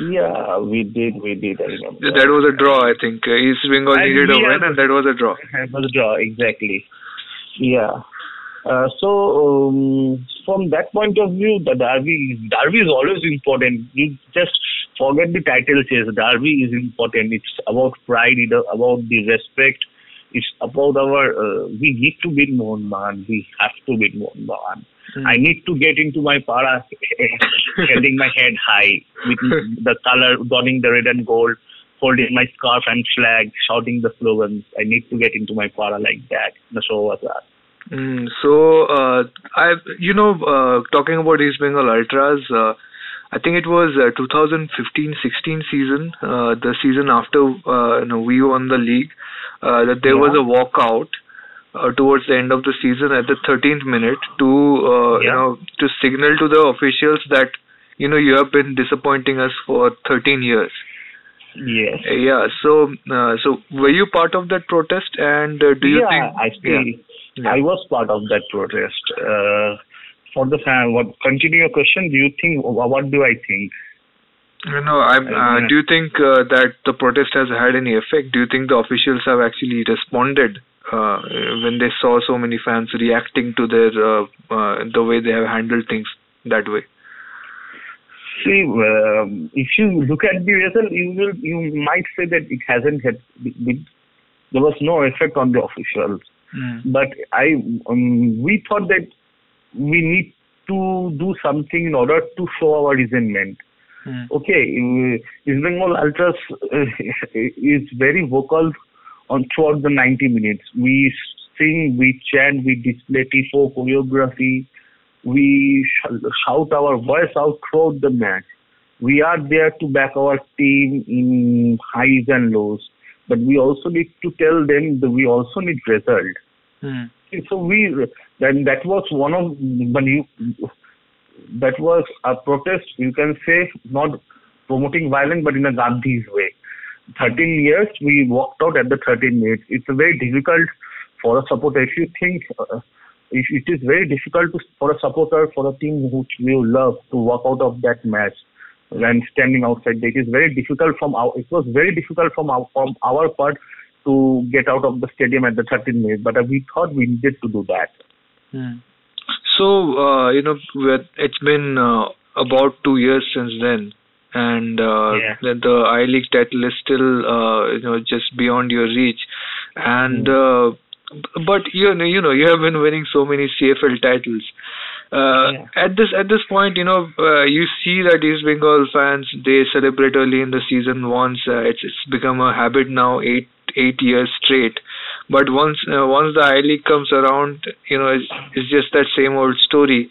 S8: Yeah, we did, we did. I remember.
S7: That was a draw, I think. Uh, East Bengal needed a win, and that was a draw.
S8: That was a draw, exactly. Yeah. Uh, so um, from that point of view, the derby derby is always important. You just forget the title chase. Derby is important. It's about pride. It's about the respect. It's about our. Uh, we need to beat Mohun Bagan. We have to beat Mohan Bagan. I need to get into my para, [laughs] holding my head high with [laughs] the color, donning the red and gold, holding my scarf and flag, shouting the slogans. I need to get into my para like that. The show was that.
S7: Mm, so, uh, I, you know, uh, talking about East Bengal Ultras, uh, I think it was uh, 2015-16 season, uh, the season after uh, you know we won the league, uh, that there was a walkout uh, towards the end of the season at the 13th minute to uh, you know to signal to the officials that you know you have been disappointing us for 13 years.
S8: Yes.
S7: Uh, Yeah. So, uh, so were you part of that protest? And uh, do you
S8: yeah,
S7: think?
S8: I see.
S7: Yeah.
S8: I was part of that protest. Uh, for the fan, what continue your question? Do you think? What do I think?
S7: You know, I'm, uh, do you think uh, that the protest has had any effect? Do you think the officials have actually responded uh, when they saw so many fans reacting to their uh, uh, the way they have handled things that way?
S8: See, um, if you look at the result, you will you might say that it hasn't had there was no effect on the officials. But I um, we thought that we need to do something in order to show our resentment. Okay, uh, East Bengal Ultras uh, [laughs] is very vocal on throughout the 90 minutes. We sing, we chant, we display tifo choreography, we shout our voice out throughout the match. We are there to back our team in highs and lows, but we also need to tell them that we also need result. Hmm. So we then that was one of when you that was a protest. You can say not promoting violence, but in a Gandhi's way. 13 years we walked out at the 13 minutes. It's very difficult for a supporter. If you think uh, if it is very difficult to, for a supporter for a team which you love to walk out of that match when standing outside. It is very difficult from our. It was very difficult from our from our part to get out of the stadium at the 13 minutes. But uh, we thought we needed to do that.
S7: So, uh, you know, it's been uh, about two years since then, and uh,
S8: Yeah.
S7: the, I League title is still, uh, you know, just beyond your reach. And uh, but you know, you know, you have been winning so many CFL titles. Uh,
S8: Yeah.
S7: At this at this point, you know, uh, you see that East Bengal fans they celebrate early in the season once. Uh, it's it's become a habit now, eight eight years straight. But once uh, once the I League comes around, you know, it's, it's just that same old story.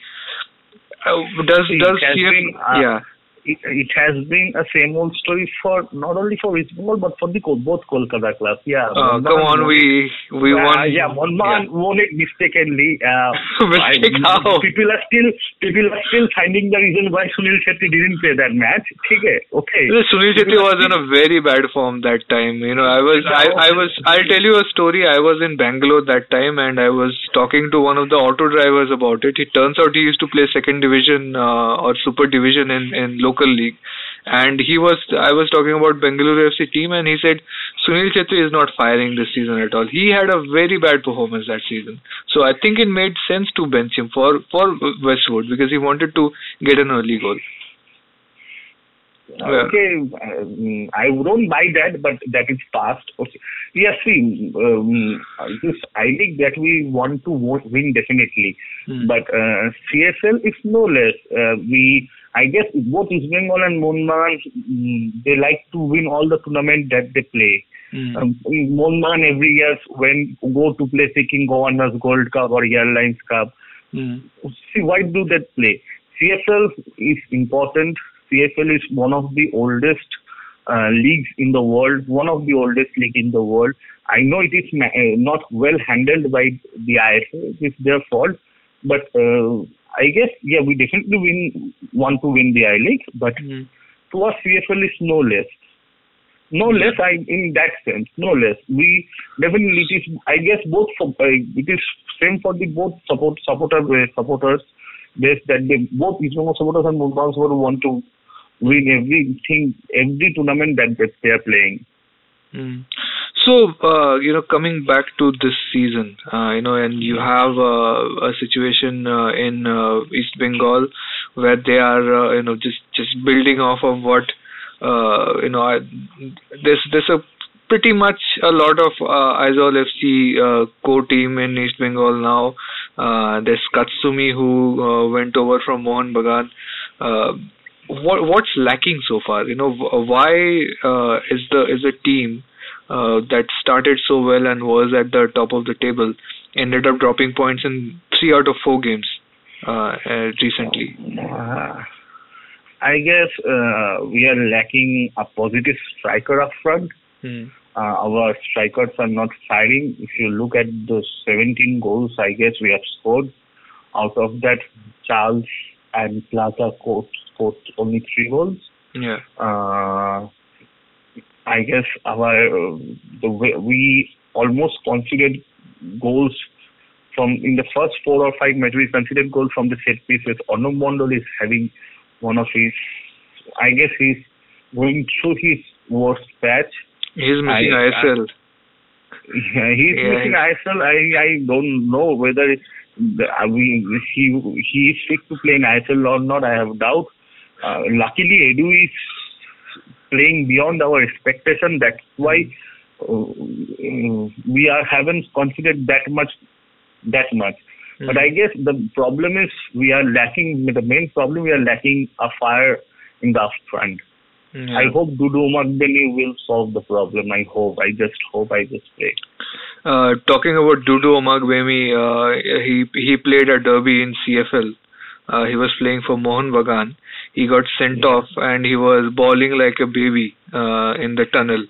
S7: Uh, does
S8: See,
S7: does
S8: it has
S7: CF,
S8: been, uh,
S7: yeah
S8: it, it has been a same old story for not only for East Bengal but for the both Kolkata clubs. Yeah.
S7: Uh,
S8: Monman
S7: come on, we we
S8: yeah,
S7: won.
S8: Yeah, Monman won it mistakenly. Uh, [laughs]
S7: Mistake
S8: I-
S7: how?
S8: People are still people are still finding the reason why Sunil Chhetri didn't play that match. Okay, okay.
S7: Sunil Chhetri was in a very bad form that time. You know, I was, I, I was, I'll tell you a story. I was in Bangalore that time, and I was talking to one of the auto drivers about it. It turns out he used to play second division uh, or super division in in local league, and he was. I was talking about Bengaluru FC team, and he said Sunil Chhetri is not firing this season at all. He had a very bad performance that season, so I think it made sense to bench him for for Westwood because he wanted to get an early goal. Yeah.
S8: Okay, um, I don't buy that, but that is past. Okay. Yes, see, um, this I think that we want to win definitely, but uh, CFL is no less. Uh, we, I guess, both East Bengal and Monman, mm, they like to win all the tournament that they play. Um, Monman every year when go to play say King Governors Gold Cup or Airlines Cup, see why do they play? CFL is important. CFL is one of the oldest uh, leagues in the world, one of the oldest league in the world. I know it is ma- uh, not well handled by the IFA. It is their fault, but uh, I guess yeah, we definitely win want to win the I League, but to us CFL is no less. No less, I in that sense, no less. We definitely it is. I guess both for uh, it is same for the both support supporter uh, supporters. Base that they both East Bengal supporters and Mumbai supporters want to win everything, every tournament that that they are playing.
S7: So, uh, you know, coming back to this season, uh, you know, and you have uh, a situation uh, in uh, East Bengal where they are, uh, you know, just just building off of what, you know, I, there's there's a pretty much a lot of uh, FC core team in East Bengal now. There's Katsumi who went over from Mohun Bagan. What what's lacking so far? You know, why is the is the team uh, that started so well and was at the top of the table ended up dropping points in three out of four games uh, uh, recently?
S8: Uh, I guess uh, we are lacking a positive striker up front.
S7: Hmm.
S8: Uh, our strikers are not firing. If you look at the 17 goals, I guess we have scored. Out of that, Charles and Plaza scored, scored only three goals.
S7: Yeah.
S8: Uh, I guess our uh, the way we almost conceded goals from in the first four or five matches. We conceded goals from the set pieces. Arnab Mondal is having one of his. I guess he's going through his worst patch.
S7: He's missing
S8: I-
S7: ISL.
S8: Yeah, he's
S7: Yeah.
S8: missing ISL. I I don't know whether it, the, uh, we he he is fit to play in ISL or not. I have doubt. Uh, luckily, Edu is playing beyond our expectation. That's why uh, we are haven't considered that much that much. But I guess the problem is we are lacking. The main problem we are lacking a fire in the front. I hope Dudu Omagbemi will solve the problem. I hope. I just hope. I just pray.
S7: Uh, talking about Dudu Omagbemi, uh, he he played a derby in CFL. Uh, he was playing for Mohun Bagan. He got sent off and he was bawling like a baby uh, in the tunnel.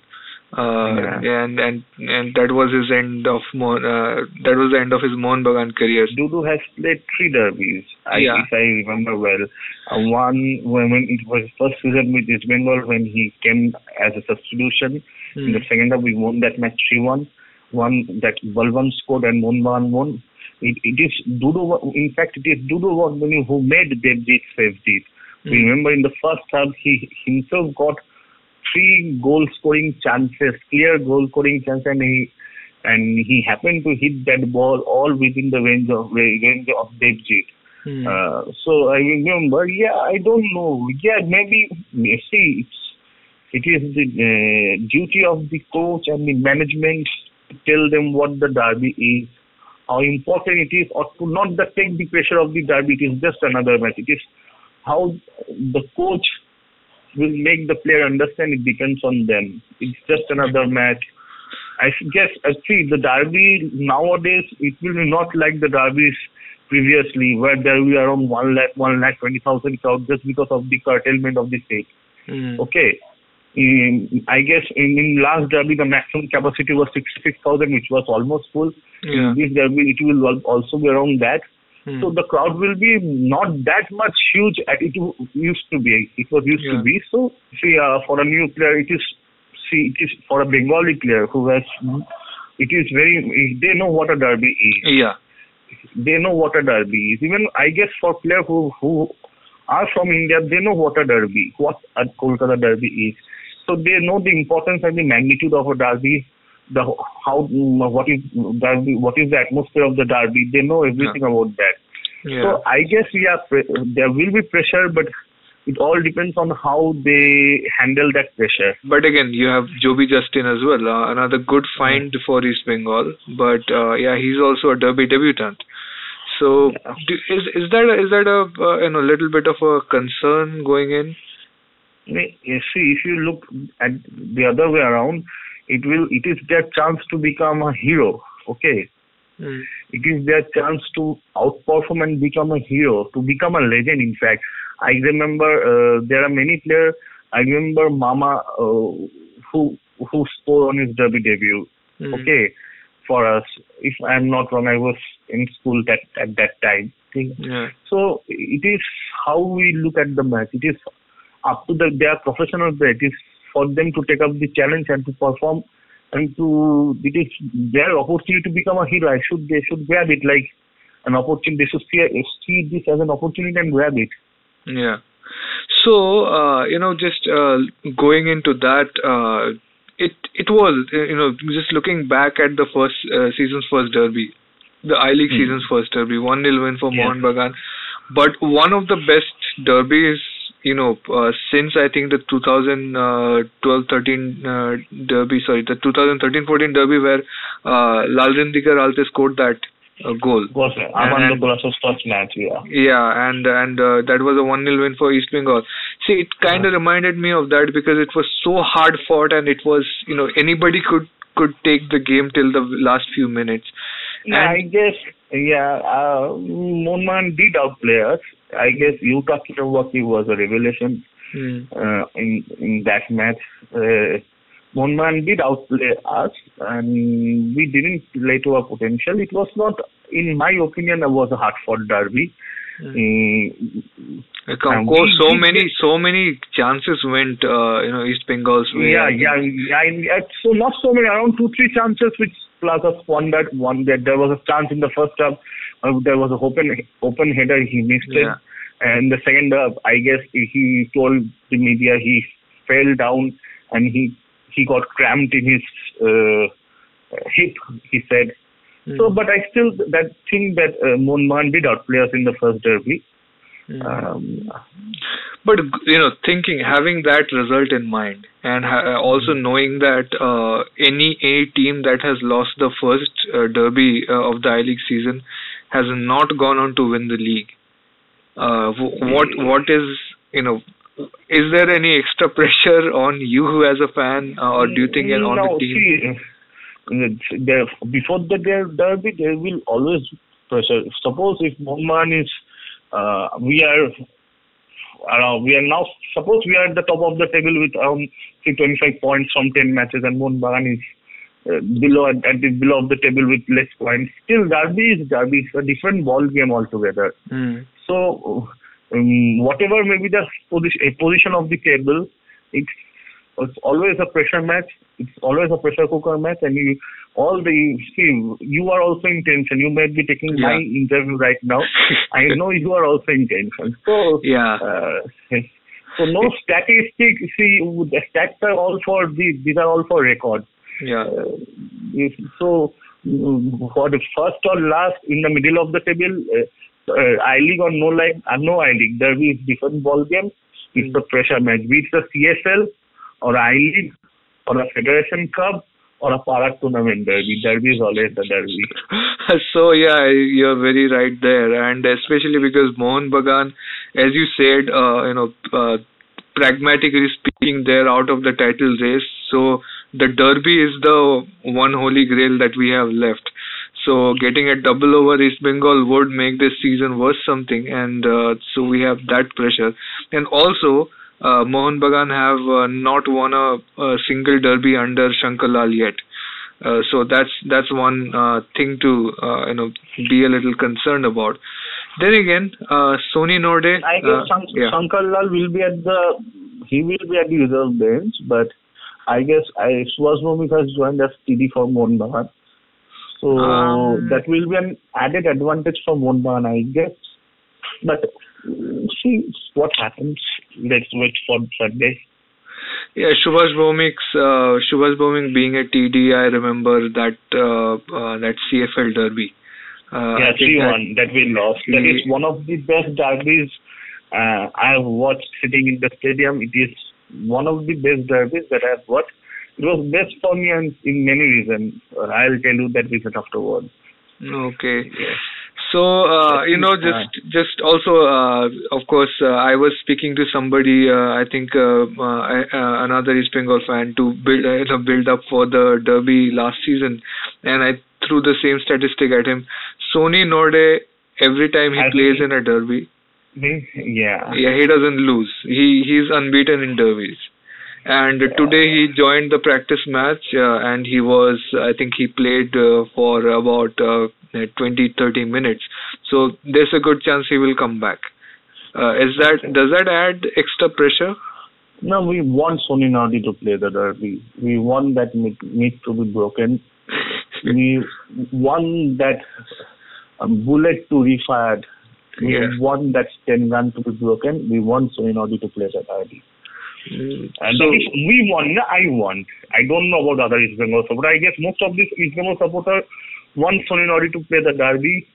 S7: Uh, and and and that was his end of Mohan, uh, that was the end of his Mohun Bagan career.
S8: Dudu has played three derbies, I,
S7: Yeah.
S8: if I remember well. Uh, one when, it was first season with East Bengal when he came as a substitution. In the second half, we won that match 3-1. One that Balwant scored and Monban won. It, it is Dudu. In fact, it is Dudu Omagbemi who made Devjit Sevjit. We remember in the first half, he himself got three goal scoring chances, clear goal scoring chances, and he and he happened to hit that ball all within the range of range of Devjit. Uh, so I remember, yeah, I don't know, yeah, maybe see, it's, it is the uh, duty of the coach and the management to tell them what the derby is, how important it is, or to not the, take the pressure of the derby. It is just another match. It is how the coach will make the player understand. It depends on them. It's just another match. I guess actually the derby nowadays it will be not like the derbies previously, where there will be around one lakh, one lakh twenty thousand crowd just because of the curtailment of the state.
S7: Mm.
S8: Okay. In, I guess in, in last derby the maximum capacity was 66,000 which was almost full.
S7: Yeah.
S8: In this derby it will also be around that.
S7: Mm.
S8: So the crowd will be not that much huge as it used to be. It was used
S7: Yeah.
S8: to be. So see uh, for a new player it is see it is for a Bengali player who has it is very they know what a derby is
S7: Yeah.
S8: they know what a derby is. Even I guess for players who who are from India, they know what a derby, what a Kolkata derby is. So they know the importance and the magnitude of a derby, the how what is derby, what is the atmosphere of the derby. They know everything about that.
S7: Yeah.
S8: So I guess yeah, pre- there will be pressure, but it all depends on how they handle that pressure.
S7: But again, you have Jobby Justin as well, uh, another good find for East Bengal. But uh, yeah, he's also a Derby debutant. So do, is is that a, is that a uh, you know little bit of a concern going in?
S8: See, if you look at the other way around, it will it is their chance to become a hero. Okay,
S7: Mm.
S8: it is their chance to outperform and become a hero, to become a legend. In fact, I remember uh, there are many players. I remember Mama uh, who who scored on his derby debut.
S7: Mm.
S8: Okay, for us, if I'm not wrong, I was in school that at that time.
S7: Yeah.
S8: So it is how we look at the match. It is up to the their professional play. It is for them to take up the challenge and to perform and to it is their opportunity to become a hero. I should they should grab it like an opportunity. They should see, see this as an opportunity and grab it.
S7: Yeah. So uh, you know, just uh, going into that, uh, it it was uh, you know just looking back at the first uh, season's first derby, the I League season's first derby, one 0 win for
S8: Yes.
S7: Mohun Bagan, but one of the best derbies you know uh, since I think the 2012-13 uh, derby, sorry, the 2013-14 derby where uh, Lalrindika Ralte scored that uh, goal.
S8: Was
S7: And-
S8: Armando Colaco's first match, yeah.
S7: Yeah, and and uh, that was a one 0 win for East Bengal. See, it kind of reminded me of that because it was so hard fought, and it was you know anybody could could take the game till the last few minutes.
S8: Yeah, I
S7: And
S8: guess, yeah, uh, Monman did outplay us. I guess Yuta Kinowaki was a revelation
S7: Hmm.
S8: uh, in in that match. Uh, Monman did outplay us, and we didn't play to our potential. It was not, in my opinion, it was a hard-fought derby. Uh,
S7: Of course,
S8: we-
S7: so
S8: we-
S7: many so many chances went uh, you know East Bengal's way.
S8: yeah, yeah, yeah, yeah. So not so many, around two, three chances which Plaza squandered. One that there was a chance in the first half. Uh, there was a open open header. He missed
S7: Yeah.
S8: it. And the second half, I guess he told the media he fell down and he he got cramped in his uh, hip. He said.
S7: Hmm.
S8: So, but I still that think that uh, Monman did outplay us in the first derby.
S7: Hmm.
S8: Um,
S7: But you know, thinking, having that result in mind, and ha- also knowing that uh, any a team that has lost the first uh, derby uh, of the I League season has not gone on to win the league. Uh, wh- what what is you know? Is there any extra [laughs] pressure on you as a fan, uh, or do you think on
S8: no,
S7: the team?
S8: See, uh, there, before the derby, there will always pressure. Suppose if Mohan is, uh, we are around, we are now, suppose we are at the top of the table with around say, 25 points from 10 matches and Mohun Bagan is uh, below at, at the below of the table with less points. Still, derby is derby. It's a different ball game altogether.
S7: Hmm.
S8: So, um, whatever may be the position, position of the table, it's, it's always a pressure match. It's always a pressure cooker match, and you all the see, you are also in tension. You might be taking my interview right now. [laughs] I know you are also in tension. So,
S7: Yeah.
S8: uh, [laughs] so no statistics. See, the stats are all for the, these are all for records
S7: Yeah.
S8: Uh, if, so mm, for the first or last in the middle of the table, uh, uh, I League or no like uh, no I League, there is different ball game. It's a pressure match. Be it the CFL or I League or a Federation Cup or a Parak tournament derby. Derby is always the derby. [laughs]
S7: so yeah, you're very right there, and especially because Mohun Bagan, as you said, uh, you know, uh, pragmatically speaking, they're out of the title race. So the Derby is the one holy grail that we have left. So getting a double over East Bengal would make this season worth something, and uh, so we have that pressure. And also, uh, Mohun Bagan have uh, not won a, a single derby under Shankar Lal yet. Uh, so that's that's one uh, thing to uh, you know be a little concerned about. Then again, uh, Sony Norde.
S8: I guess Shank-
S7: yeah.
S8: Shankar Lal will be at the he will be at the reserve bench, but I guess I Bhowmick has joined as TD for Mohun Bagan. So
S7: Um,
S8: that will be an added advantage for Mohun Bagan, I guess. But see what happens. Let's wait for Sunday.
S7: Yeah, Subhash Bhowmick's uh, Subhash Bhowmick being a TD, I remember that uh, uh, that CFL derby. Uh,
S8: yeah, three
S7: that-
S8: one that we lost. That is one of the best derbies uh, I have watched sitting in the stadium. It is one of the best derbies that I have watched. It was best for me and in many reasons. Uh, I'll tell you that reason afterwards.
S7: Okay. So uh, you know, just just also, uh, of course, uh, I was speaking to somebody. Uh, I think uh, uh, uh, another East Bengal fan to build uh, you know, build up for the derby last season, and I threw the same statistic at him. Sony Norde, every time he
S8: Has
S7: plays in a derby,
S8: Yeah.
S7: yeah, he doesn't lose. He he's unbeaten in derbies. And today he joined the practice match, uh, and he was, I think he played uh, for about uh, 20, 30 minutes. So there's a good chance he will come back. Uh, is that does that add extra pressure?
S8: No, we want Sony Norde to play the derby. We want that need, to be broken. [laughs] we want that um, bullet to be fired. We
S7: Yeah.
S8: want that 10 run to be broken. We want Sony Norde to play the derby.
S7: Mm,
S8: And
S7: so
S8: we want, I want. I don't know about other East Bengal supporters. I guess most of these East Bengal supporters want Sony Norde to play the derby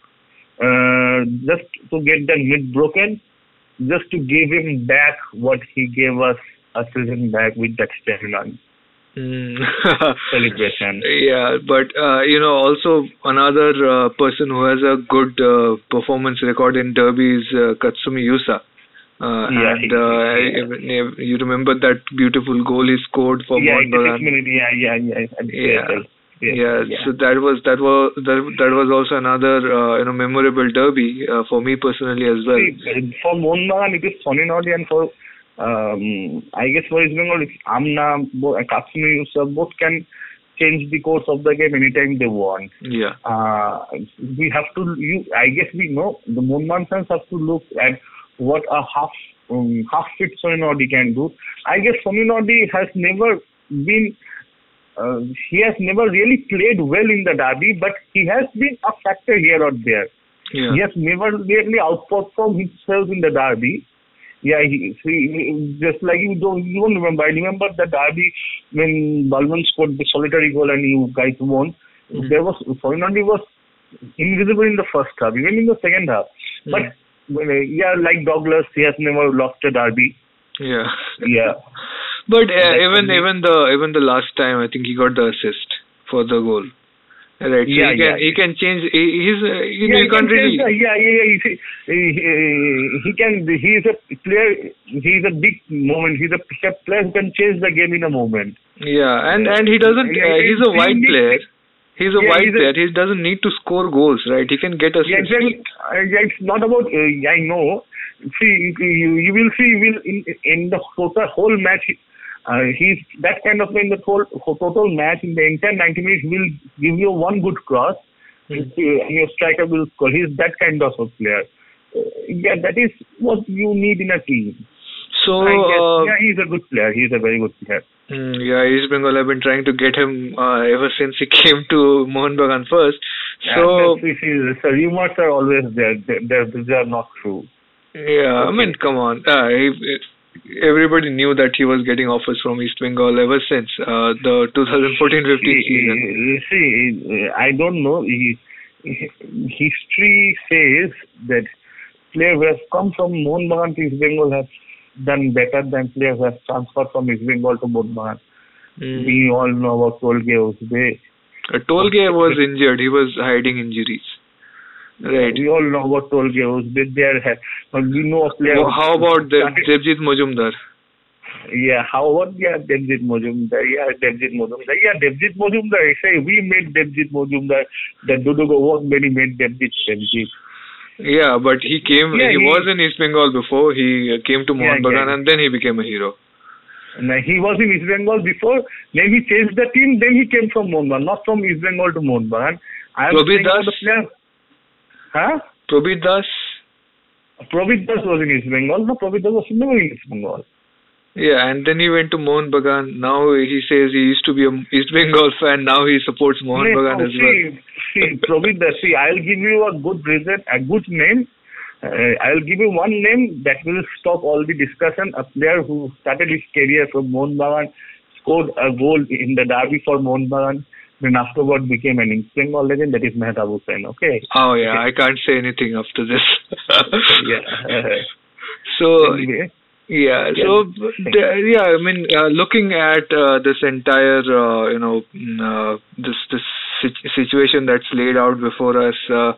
S8: uh, just to get the myth broken, just to give him back what he gave us a season back with that 10 run
S7: mm. [laughs]
S8: celebration.
S7: Yeah, but uh, you know, also another uh, person who has a good uh, performance record in derby is uh, Katsumi Yusa. Uh,
S8: Yeah,
S7: and uh,
S8: yeah.
S7: you remember that beautiful goal he scored for
S8: yeah,
S7: Mohun
S8: in the
S7: Bagan?
S8: sixth minute, yeah, yeah, yeah. and
S7: Yeah. Yeah,
S8: yeah.
S7: so that was that was that, that was also another uh, you know memorable derby uh, for me personally as well.
S8: See, for Mohun Bagan, it is Sony Norde and for, um, I guess for East Bengal, it's Amna, Katsumi Yusuf, both can change the course of the game anytime they want.
S7: Yeah,
S8: Uh, we have to, you, I guess we know, the Mohun Bagan fans have to look at what a half um, half fit Sony Norde can do. I guess Sony Norde has never been uh, he has never really played well in the derby, but he has been a factor here or there.
S7: yeah,
S8: He has never really outperformed himself in the derby. Yeah, he, he just like you don't you don't remember. I remember the derby when Balwant scored the solitary goal and you guys won. There was Fernandi was invisible in the first half, even in the second half. But when, uh, yeah, like Douglas, he has never lost a derby.
S7: yeah.
S8: Yeah. [laughs]
S7: But uh, even even the even the last time, I think he got the assist for the goal. Right, so
S8: Yeah,
S7: he can
S8: yeah.
S7: he can change. He, he's uh, you know
S8: yeah,
S7: you
S8: he
S7: can't
S8: can
S7: really.
S8: change yeah, yeah, yeah. He, he, he, can. He is a player. He is a big moment. He's a, a player who can change the game in a moment.
S7: Yeah, and and he doesn't.
S8: Yeah,
S7: Uh, he's a wide player. He's a
S8: Yeah,
S7: wide
S8: he's a-
S7: player. He doesn't need to score goals, right? He can get
S8: Yeah,
S7: assists.
S8: exactly. Uh, yeah, it's not about. Uh, I know. See, you, you will see. Will in in the total whole match. Uh, he's that kind of in the whole total match in the entire 90 minutes. Will give you one good cross, and your striker will score. He's that kind of a player. Uh, yeah, that is what you need in a team.
S7: So uh,
S8: yeah, he's a good player. He's a very good player.
S7: mm, yeah, East Bengal have been trying to get him uh, ever since he [laughs] came to Mohun Bagan first. So
S8: and, see, see, the rumors are always there. They, are not true.
S7: yeah, I mean, come on. Uh, he, everybody knew that he was getting offers from East Bengal ever since uh, the 2014-15 season.
S8: See, I don't know. He- History says that players who have come from Mohun Bagan to East Bengal have done better than players who have transferred from East Bengal to Bagan.
S7: Mm.
S8: We all know about Tolgay Ozbey.
S7: Uh, Tolgay was injured. He was hiding injuries. Right.
S8: We all know about Tolgay Ozbey. There, we know a player.
S7: Well, how about the
S8: started-
S7: Mojumdar?
S8: Yeah, how about yeah, Devjit Mojumdar? Yeah, Devjit Mojumdar. Yeah, Devjit Mojumdar. I say we made Devjit Mojumdar. That Dudugo work he made Devjit Devjit.
S7: Yeah, but he came.
S8: Yeah,
S7: he,
S8: he-
S7: was in East Bengal before. He uh, came to Mohan
S8: Yeah,
S7: Bagan
S8: yeah.
S7: and then he became a hero.
S8: Uh, he was in East Bengal before. Then he changed the team. Then he came from Mohun Bagan, not from East Bengal to Mohun Bagan. I am Prabir
S7: Das?
S8: the player. Huh?
S7: Prabir Das.
S8: Prabir Das was in East Bengal. No, Prabir Das was never in East Bengal.
S7: Yeah, and then he went to Mohun Bagan. Now he says he used to be a East Bengal fan. Now he supports Mohan
S8: No,
S7: Bagan as well.
S8: see, see, Prabir Das. See, I'll give you a good reason, a good name. Uh, I'll give you one name that will stop all the discussion. A player who started his career from Mohun Bagan, scored a goal in the derby for Mohun Bagan, then afterward became an East Bengal legend. That is Mehtab Hossain. Okay.
S7: Oh yeah, I can't say anything after this. [laughs]
S8: Yeah.
S7: So
S8: anyway,
S7: yeah, so yeah, I mean, uh, looking at uh, this entire, uh, you know, mm, uh, this this sit- situation that's laid out before us, uh,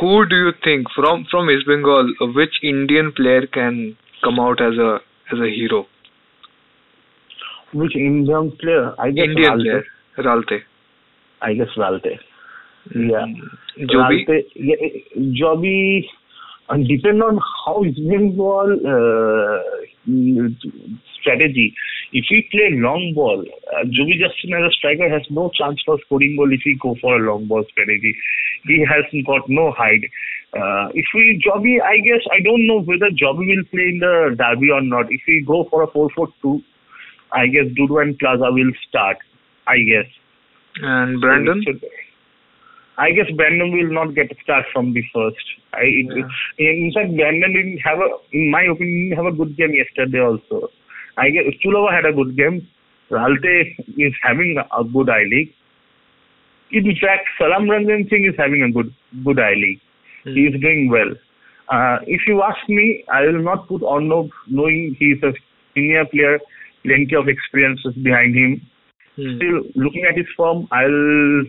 S7: who do you think from from East Bengal, which Indian player can come out as a as a hero?
S8: which Indian player? I guess
S7: Indian
S8: Ralte.
S7: player, Ralte.
S8: I guess Ralte. Yeah.
S7: Jobby.
S8: Ralte, yeah, Jobby, and depend on how East Bengal uh, strategy. If we play long ball, uh, Jobby Justin as a striker has no chance for scoring goal if we go for a long ball strategy. He has got no height. Uh, if we Jobby, I guess I don't know whether Jobby will play in the derby or not. If we go for a 4-4-2, I guess Dudu and Plaza will start. I guess.
S7: And Brandon.
S8: I guess Brandon will not get a start from the first. I, In fact, Brandon didn't have a, in my opinion, didn't have a good game yesterday also. I guess Chulova had a good game. Ralte is having a good I League. In fact, Salam Ranjan Singh is having a good good I League. He is doing well. Uh, if you ask me, I will not put Arnab knowing he is a senior player, plenty of experiences behind him. Still, looking at his form, I'll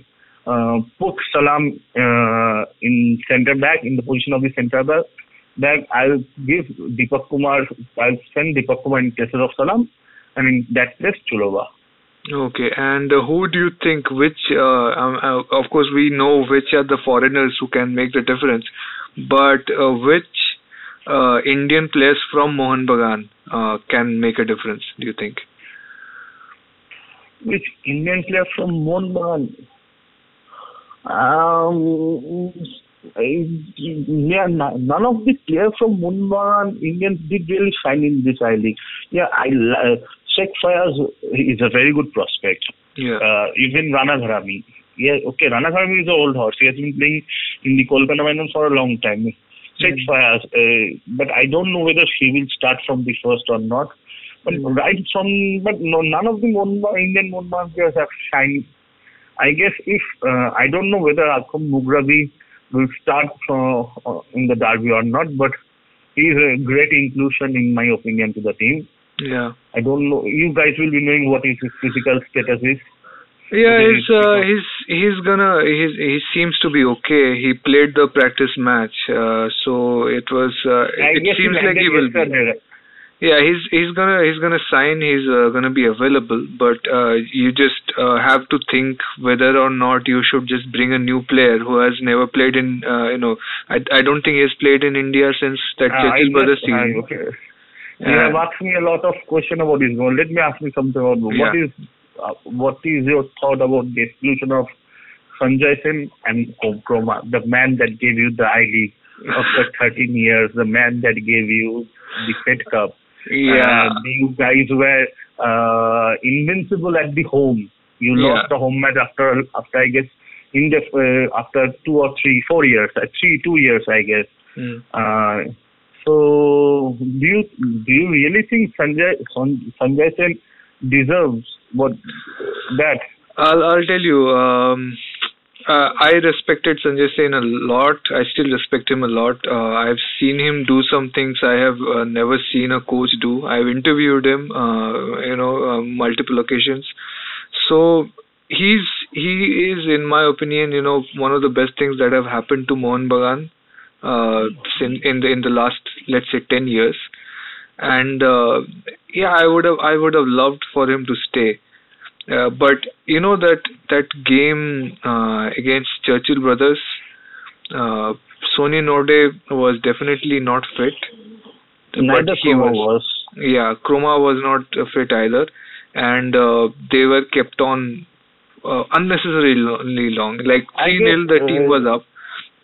S8: uh, put Salam uh, in centre back, in the position of the centre back. Back, I'll give Deepak Kumar, I'll send Deepak Kumar in place of Salam, and in that place, Chulova.
S7: Okay, and uh, who do you think? Which, uh, um, uh, of course, we know which are the foreigners who can make the difference, but uh, which uh, Indian players from Mohun Bagan uh, can make a difference? Do you think?
S8: Which Indian player from Mohun Um, yeah, no- none of the players from Mohun Indians did really shine in this I League. Yeah, I uh, Sheikh Fayaz is a very good prospect.
S7: Yeah.
S8: Uh, even Rana Gharami. Yeah, okay, Rana Gharami is an old horse. He has been playing in the Kolkata Miners for a long time. Sheikh Fayaz, uh, but I don't know whether he will start from the first or not. But right from, but no, none of the Monba, Indian Monba players have shined. I guess if uh, I don't know whether Akram Moghrabi will start uh, uh, in the derby or not, but he's a great inclusion in my opinion to the team.
S7: Yeah.
S8: I don't know. You guys will be knowing what his physical status is.
S7: Yeah, he's uh, he's he's gonna he's he seems to be okay. He played the practice match, uh, so it was. Uh,
S8: I
S7: it seems like he will be.
S8: yesterday?
S7: Yeah, he's he's gonna he's gonna sign. He's uh, gonna be available, but uh, you just uh, have to think whether or not you should just bring a new player who has never played in. Uh, you know, I I don't think he's played in India since that
S8: Uh,
S7: brothers
S8: guess-
S7: season.
S8: uh, okay. You have asked me a lot of question about his goal. Let me ask you something about goal. What
S7: Yeah.
S8: is uh, what is your thought about the exclusion of Sanjay Sen and Kromah, the man that gave you the I League after [laughs] 13 years, the man that gave you the Fed Cup.
S7: Yeah.
S8: Uh, you guys were uh, invincible at the home. You
S7: Yeah.
S8: lost the home match after after I guess in the uh, after two or three four years, uh, three two years I guess.
S7: Mm.
S8: Uh, so do you do you really think Sanjay San- Sanjay Sen deserves what that?
S7: I'll I'll tell you. Um, uh, I respected Sanjay Sen a lot. I still respect him a lot. Uh, I've seen him do some things I have uh, never seen a coach do. I've interviewed him, uh, you know, uh, multiple occasions. So he's he is, in my opinion, you know, one of the best things that have happened to Mohun Bagan uh, in in the in the last let's say ten years. and yeah, I would have I would have loved for him to stay. Uh, but you know that that game uh, against Churchill Brothers, uh, Sony Norde was definitely not fit.
S8: Neither
S7: he was,
S8: was.
S7: yeah, Kromah was not uh, fit either, and uh, they were kept on uh, unnecessarily long. Like three 0
S8: guess,
S7: the team was up.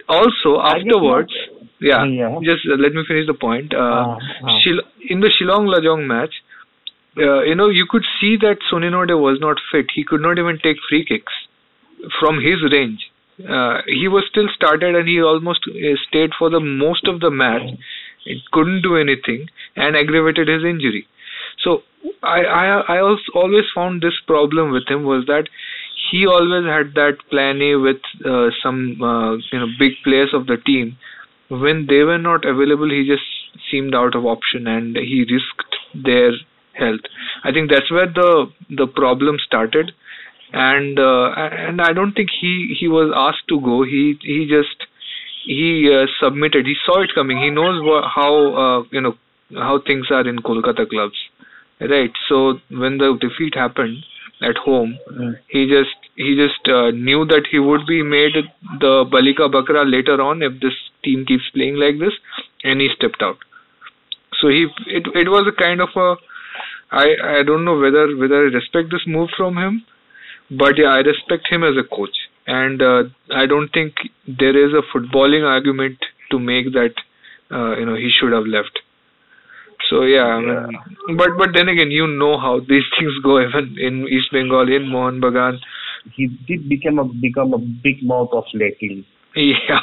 S7: Also, afterwards, yeah,
S8: Yeah.
S7: just uh, let me finish the point. Uh. Shil- in the Shillong Lajong match, uh, you know, you could see that Sony Norde was not fit. He could not even take free kicks from his range. Uh, he was still started and he almost uh, stayed for the most of the match. It couldn't do anything and aggravated his injury. So I I I also always found this problem with him was that he always had that plan A with uh, some uh, you know big players of the team. When they were not available, he just seemed out of option and he risked their health. I think that's where the the problem started, and uh, and I don't think he he was asked to go. He he just he uh, submitted. He saw it coming. He knows wha- how uh, you know how things are in Kolkata clubs, right? So when the defeat happened at home, he just he just uh, knew that he would be made the Balika Bakra later on if this team keeps playing like this, and he stepped out. So he it it was a kind of a I I don't know whether whether I respect this move from him, but yeah, I respect him as a coach, and uh, I don't think there is a footballing argument to make that uh, you know he should have left. So yeah, I mean, but but then again, you know how [laughs] these things go. Even in East Bengal, in Mohun Bagan,
S8: He did become a become a big mouth of lately. [laughs]
S7: yeah.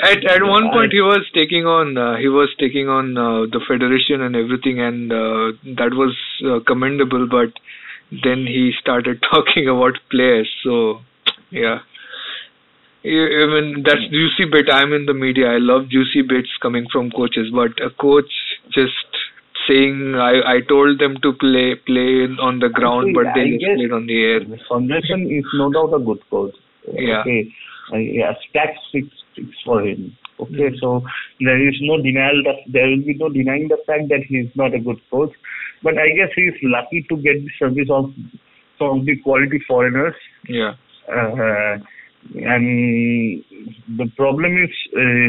S7: At at one point, he was taking on uh, he was taking on uh, the federation and everything, and uh, that was uh, commendable. But then he started [laughs] talking about players. So yeah. I mean that's juicy bit. I'm in the media. I love juicy bits coming from coaches, but a coach just saying I I told them to play play on the ground, but they just played on the air.
S8: Sen is no doubt a good coach.
S7: Yeah.
S8: Okay. Uh, yeah, stats speaks, for him. Okay,
S7: Mm.
S8: so there is no denial that there will be no denying the fact that he is not a good coach. But I guess he is lucky to get the service of some of the quality foreigners.
S7: Yeah.
S8: Uh, and the problem is uh,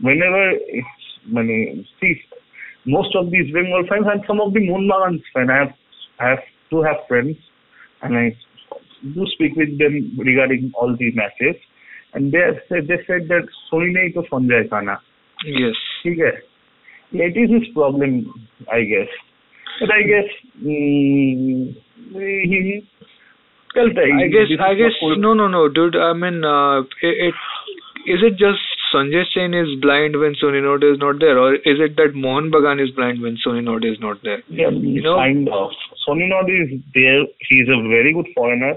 S8: whenever it's, money, see, most of these Bengal fans and some of the Mohun Bagan fans, I have, I have to have friends and I do speak with them regarding all the matches and they said they said that सोई नहीं तो सुन जाए
S7: yes
S8: ठीक it is his problem I guess but I guess mm, he चलता
S7: I guess I guess no no no dude I mean uh, it, it is it just Sanjay Sen is blind when Sony Norde is not there, or is it that Mohun Bagan is blind when Sony Norde is not there?
S8: Yeah,
S7: you know?
S8: kind of. Sony Norde is there. He's a very good foreigner.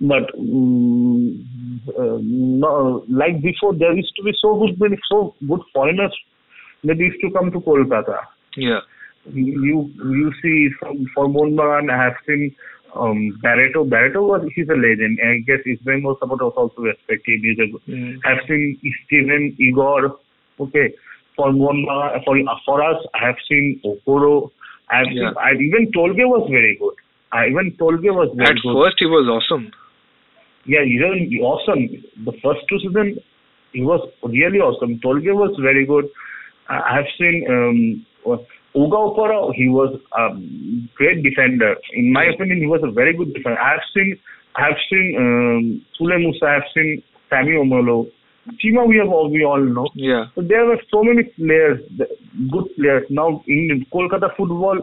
S8: But mm, uh, no, like before, there used to be so good, many so good foreigners that used to come to Kolkata.
S7: yeah
S8: You you see from for Mohun Bagan, I have seen um, Barreto. Barreto was he's a legend. I guess Bengal supporters also respect him. He's a good.
S7: Mm.
S8: I have seen Steven Igor. Okay, for Mohun Bagan, for for us, I have seen Okoro. I have
S7: Yeah.
S8: seen, I even Tolgay was very good. I even Tolgay was very
S7: at
S8: good.
S7: first he was awesome
S8: Yeah, even awesome. The first two seasons, he was really awesome. Tolgay was very good. I have seen um, Uga Okpara. He was a great defender. In my opinion, he was a very good defender. I have seen, I have seen um, Sule Musa. I have seen Sami Omolo. Chima, we have all we all know.
S7: yeah
S8: So there were so many players, good players. Now in Kolkata football,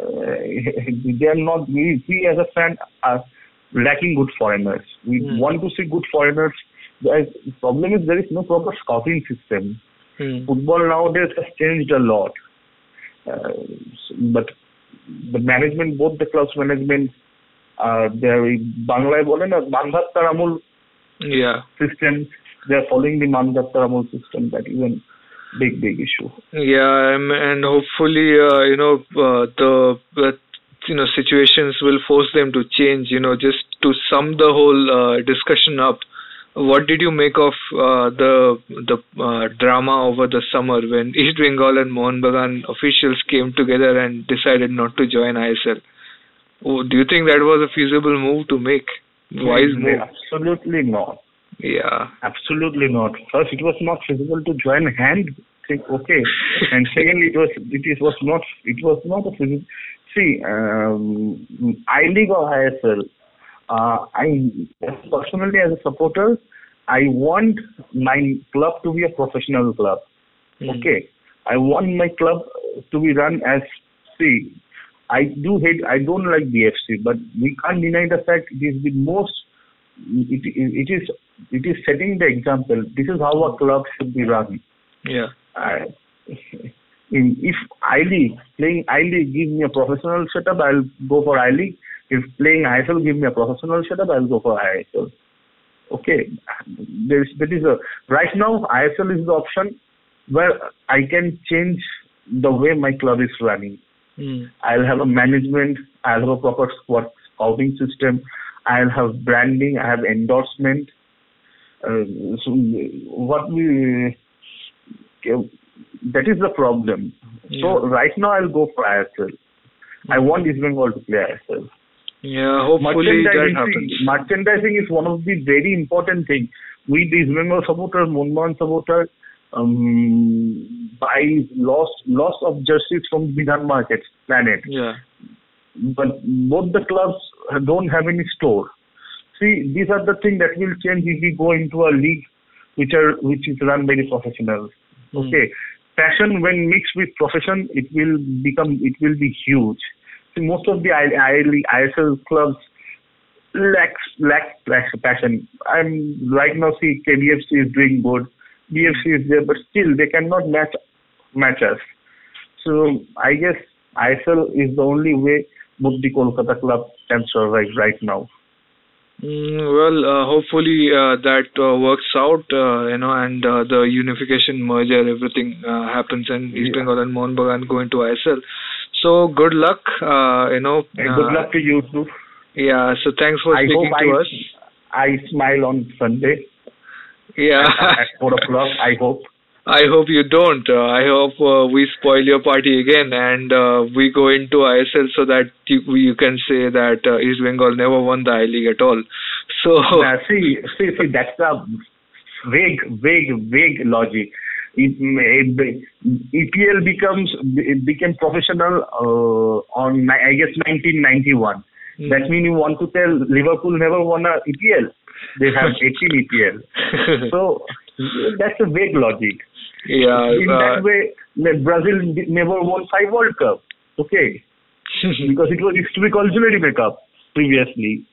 S8: uh, [laughs] they are not. We, we as a fan are lacking good foreigners. We
S7: Hmm.
S8: want to see good foreigners. The problem is there is no proper scouting system.
S7: Hmm.
S8: Football nowadays has changed a lot. Uh, but the management, both the clubs management, uh, they are বাংলায় বলে না মানধাত্তার আমূল
S7: yeah
S8: system. They are following the Mandattaramul system. That is a big, big issue.
S7: Yeah, um, and hopefully, uh, you know, uh, the uh, you know situations will force them to change. You know, just to sum the whole uh, discussion up, what did you make of uh, the the uh, drama over the summer when East Bengal and Mohun Bagan officials came together and decided not to join ISL? Oh, do you think that was a feasible move to make? Wise move?
S8: Absolutely not.
S7: Yeah.
S8: Absolutely not. First, it was not feasible to join hand. Think okay, and secondly, it was it is, was not it was not a feasible. See, um, I League or ISL. Uh, I personally, as a supporter, I want my club to be a professional club.
S7: Mm.
S8: Okay, I want my club to be run as see. I do hate. I don't like BFC, but we can't deny the fact it is the most. It, it, is it is setting the example. This is how a club should be run.
S7: Yeah.
S8: I, in, if I League playing I League gives me a professional setup, I'll go for I League. If playing ISL give me a professional setup, I'll go for ISL. Okay, there's that is a right now ISL is the option where I can change the way my club is running.
S7: Mm.
S8: I'll have a management. I'll have a proper squad scouting system. I'll have branding. I have endorsement. Uh, so what we that is the problem. So right now I'll go for ISL. I want East Bengal to play ISL.
S7: Yeah. Hopefully that happens.
S8: merchandising is one of the very important things. We, East Bengal supporter, Munban supporter, um, buy loss loss of jerseys from Bidhan Market Planet,
S7: Yeah.
S8: but both the clubs don't have any store. See, these are the things that will change if we go into a league which are which is run by the professionals.
S7: Hmm.
S8: Okay, passion when mixed with profession, it will become it will be huge. Most of the ISL clubs lacks lack lack passion. I'm right now see KBFC is doing good, BFC is there, but still they cannot match match us. So I guess ISL is the only way both the Kolkata club can survive right now.
S7: Mm, well, uh, hopefully uh, that uh, works out, uh, you know, and uh, the unification merger, everything uh, happens, and East
S8: Yeah.
S7: Bengal and Mohun Bagan go into ISL. So good luck, uh, you know.
S8: Good luck to you too.
S7: Yeah. So thanks for
S8: I
S7: speaking
S8: hope
S7: to
S8: I
S7: us.
S8: I smile on Sunday
S7: Yeah. [laughs]
S8: at four o'clock. I hope.
S7: I hope you don't. Uh, I hope uh, we spoil your party again and uh, we go into ISL so that you, you can say that uh, East Bengal never won the I League at all. [laughs] So
S8: see, see, see, that's a vague, vague, vague logic. It, it, EPL becomes it became professional uh, on I guess 1991.
S7: Hmm.
S8: That means you want to tell Liverpool never won a EPL. They have 18 EPL. [laughs] So that's a vague logic.
S7: Yeah,
S8: In
S7: uh,
S8: that way, Brazil never won five World Cup. Okay, [laughs] because it was used to be called Jules Rimet Cup previously.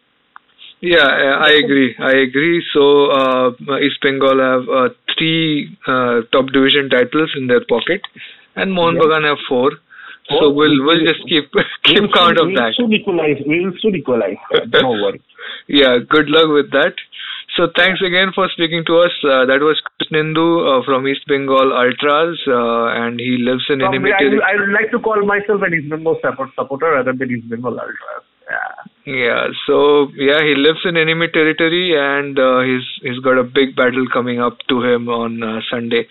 S7: Yeah, I agree. I agree. So uh, East Bengal have uh, three uh, top division titles in their pocket, and Mohun
S8: Yeah.
S7: Bagan have four. So
S8: Four.
S7: we'll we'll just keep [laughs] keep
S8: We'll
S7: count
S8: soon-
S7: of that.
S8: We'll soon equalize. We'll soon equalize. Don't worry. [laughs]
S7: Yeah, good luck with that. So thanks again for speaking to us. Uh, that was Krishnendu uh, from East Bengal Ultras, uh, and he lives in enemy
S8: I,
S7: territory.
S8: I would like to call myself an East Bengal support, supporter rather than East Bengal Ultras. Yeah.
S7: Yeah, so yeah, he lives in enemy territory, and uh, he's he's got a big battle coming up to him on uh, Sunday.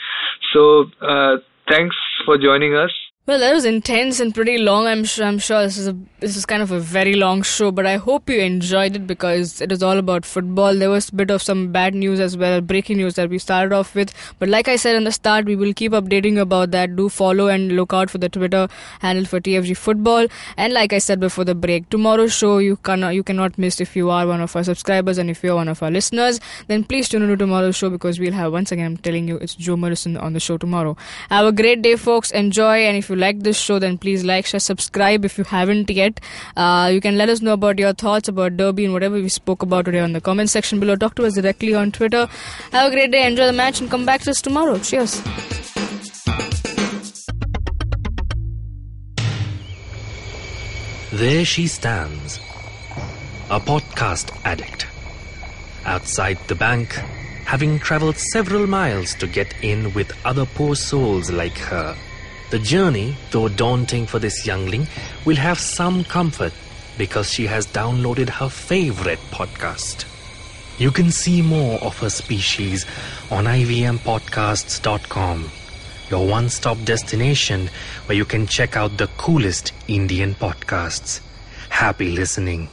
S7: So uh, thanks for joining us.
S4: Well, that was intense and pretty long. I'm sure. I'm sure this is a this is kind of a very long show, but I hope you enjoyed it because it is all about football. There was a bit of some bad news as well, breaking news that we started off with. But like I said in the start, we will keep updating you about that. Do follow and look out for the Twitter handle for TFG Football. And like I said before the break, tomorrow's show you cannot you cannot miss if you are one of our subscribers and if you're one of our listeners. Then please tune into tomorrow's show because we'll have once again. I'm telling you, it's Joe Morrison on the show tomorrow. Have a great day, folks. Enjoy, and if you like this show, then please like, share, subscribe if you haven't yet. Uh, you can let us know about your thoughts about Derby and whatever we spoke about today on the comment section below. Talk to us directly on Twitter. Have a great day, enjoy the match, and come back to us tomorrow. Cheers.
S9: There she stands, a podcast addict. Outside the bank, having traveled several miles to get in with other poor souls like her. The journey, though daunting for this youngling, will have some comfort because she has downloaded her favorite podcast. You can see more of her species on ivmpodcasts.com, your one stop destination where you can check out the coolest Indian podcasts. Happy listening.